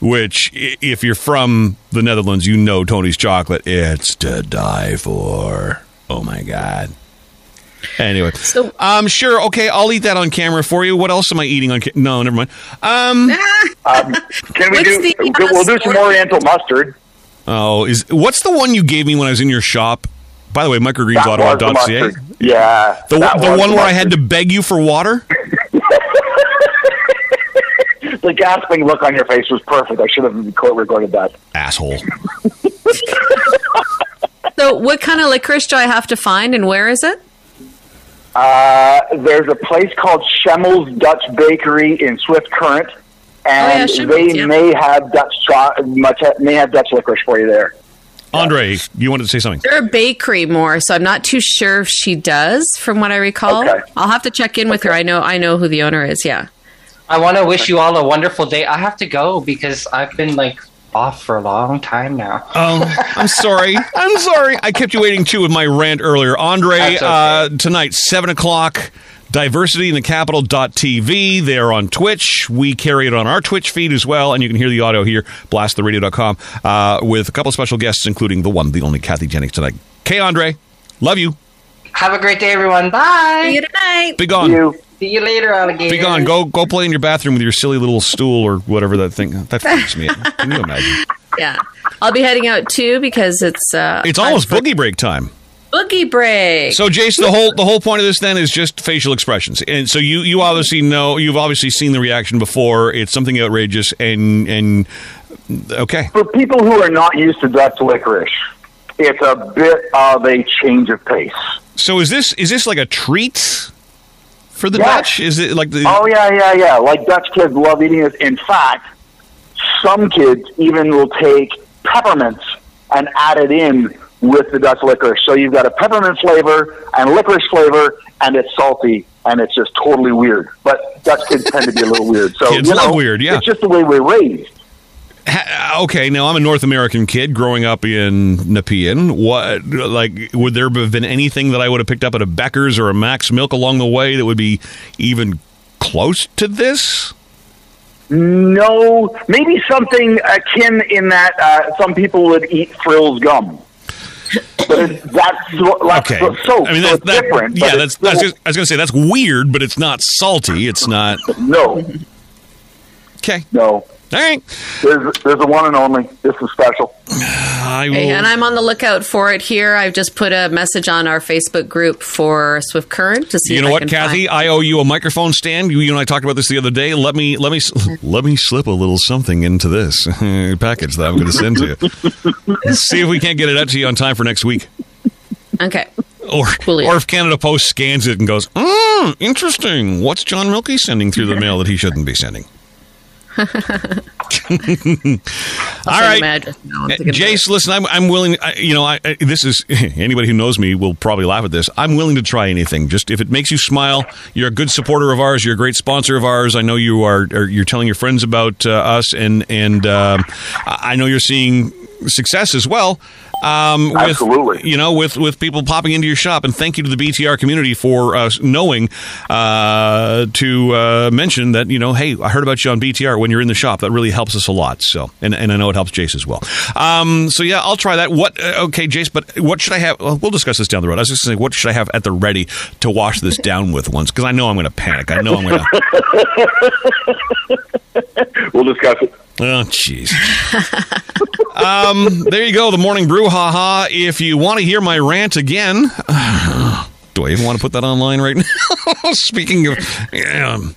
Which, if you're from the Netherlands, you know Tony's chocolate. It's to die for. Oh my god. Anyway, so um, sure, okay, I'll eat that on camera for you. What else am I eating on? Ca- no, never mind. Um, Um, can we do? we'll do some Oriental mustard. Oh, is what's the one you gave me when I was in your shop? By the way, That was the microgreens.ca. Yeah, The, the one the where I had to beg you for water? the gasping look on your face was perfect. I should have record- recorded that. Asshole. So, what kind of licorice do I have to find, and where is it? Uh, there's a place called Schemmel's Dutch Bakery in Swift Current, and Oh, yeah, they yeah. may have Dutch cho- much may have Dutch licorice for you there. Andre, you wanted to say something? They're a bakery more, so I'm not too sure if she does, from what I recall. Okay. I'll have to check in with her. I know, I know who the owner is. Yeah. I want to wish you all a wonderful day. I have to go because I've been like off for a long time now. Oh, I'm sorry. I'm sorry. I kept you waiting too with my rant earlier. Andre, okay. uh, tonight, 7 o'clock, diversity in the capital.tv. They are on Twitch. We carry it on our Twitch feed as well, and you can hear the audio here, blasttheradio.com, uh, with a couple special guests, including the one, the only Kathy Jennings tonight. Okay, Andre, love you. Have a great day, everyone. Bye. See you tonight. Be gone. See you later, alligator. Be gone. Go go play in your bathroom with your silly little stool or whatever that thing. That freaks me out. Can you imagine? Yeah. I'll be heading out too because it's uh, It's almost boogie break time. boogie break. So, Jason, the whole the whole point of this then is just facial expressions, and so you you obviously know you've obviously seen the reaction before. It's something outrageous, and and okay, For people who are not used to Dutch licorice, it's a bit of a change of pace. so is this is this like a treat for the Yes. Dutch? Is it like the Oh yeah, yeah, yeah. Like Dutch kids love eating this. In fact, some kids even will take peppermints and add it in with the Dutch licorice. So you've got a peppermint flavor and licorice flavor, and it's salty, and it's just totally weird. But Dutch kids tend to be a little weird. So Kids you know, weird, yeah. It's just the way we're raised. Okay? Now I'm a North American kid growing up in Nepean. What like would there have been anything that I would have picked up at a Becker's or a Mac's Milk along the way that would be even close to this? No, maybe something akin in that uh, some people would eat Thrills gum. but that's Okay. so, so, I mean, so that, different. yeah, that's, that's just, I was going to say that's weird, but it's not salty. It's not. no, Okay. no. All right. There's there's a one and only. This is special. I will. Okay, and I'm on the lookout for it here. I've just put a message on our Facebook group for Swift Current to see. you if know I what, can Kathy? find- I owe you a microphone stand. You, you and I talked about this the other day. Let me let me let me slip a little something into this package that I'm going to send to you. See if we can't get it out to you on time for next week. Okay. Or, or if Canada Post scans it and goes, mm, interesting. What's John Milkey sending through the mail that he shouldn't be sending? All right, my address now. I'm Uh, thinking about Jace. Listen, I'm I'm willing. I, you know, I, I, this is anybody who knows me will probably laugh at this. I'm willing to try anything. Just if it makes you smile, you're a good supporter of ours. You're a great sponsor of ours. I know you are. you're telling your friends about uh, us, and and I I know you're seeing success as well. Um, with, Absolutely. You know, with with people popping into your shop, and thank you to the BTR community for uh, knowing uh, to uh, mention that you know, hey, I heard about you on BTR when you're in the shop. That really helps us a lot. So, and, and I know it helps Jace as well. Um, so yeah, I'll try that. What? Uh, okay, Jace, but what should I have? Well, we'll discuss this down the road. I was just saying, what should I have at the ready to wash this down with once? Because I know I'm going to panic. I know I'm going to. We'll discuss it. Oh, jeez. um, there you go. The morning brew, haha. If you want to hear my rant again, do I even want to put that online right now? Speaking of, yes,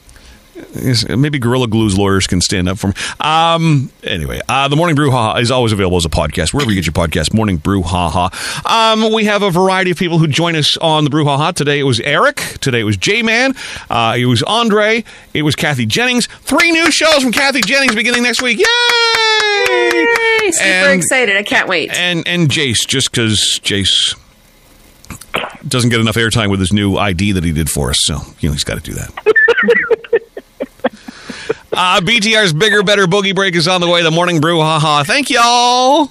maybe Gorilla Glue's lawyers can stand up for me. Um, anyway, uh, the Morning Brew Haha is always available as a podcast wherever you get your podcast. Morning Brew Haha. Um, we have a variety of people who join us on the Brew Haha. Today it was Eric. Today it was J Man. Uh, it was Andre. It was Kathy Jennings. Three new shows from Kathy Jennings beginning next week. Yay! Yay! Super And- excited. I can't wait. And and Jace, just because Jace doesn't get enough airtime with his new ID that he did for us, so you know he's got to do that. uh, BTR's bigger, better boogie break is on the way. The morning brew, haha. Thank y'all.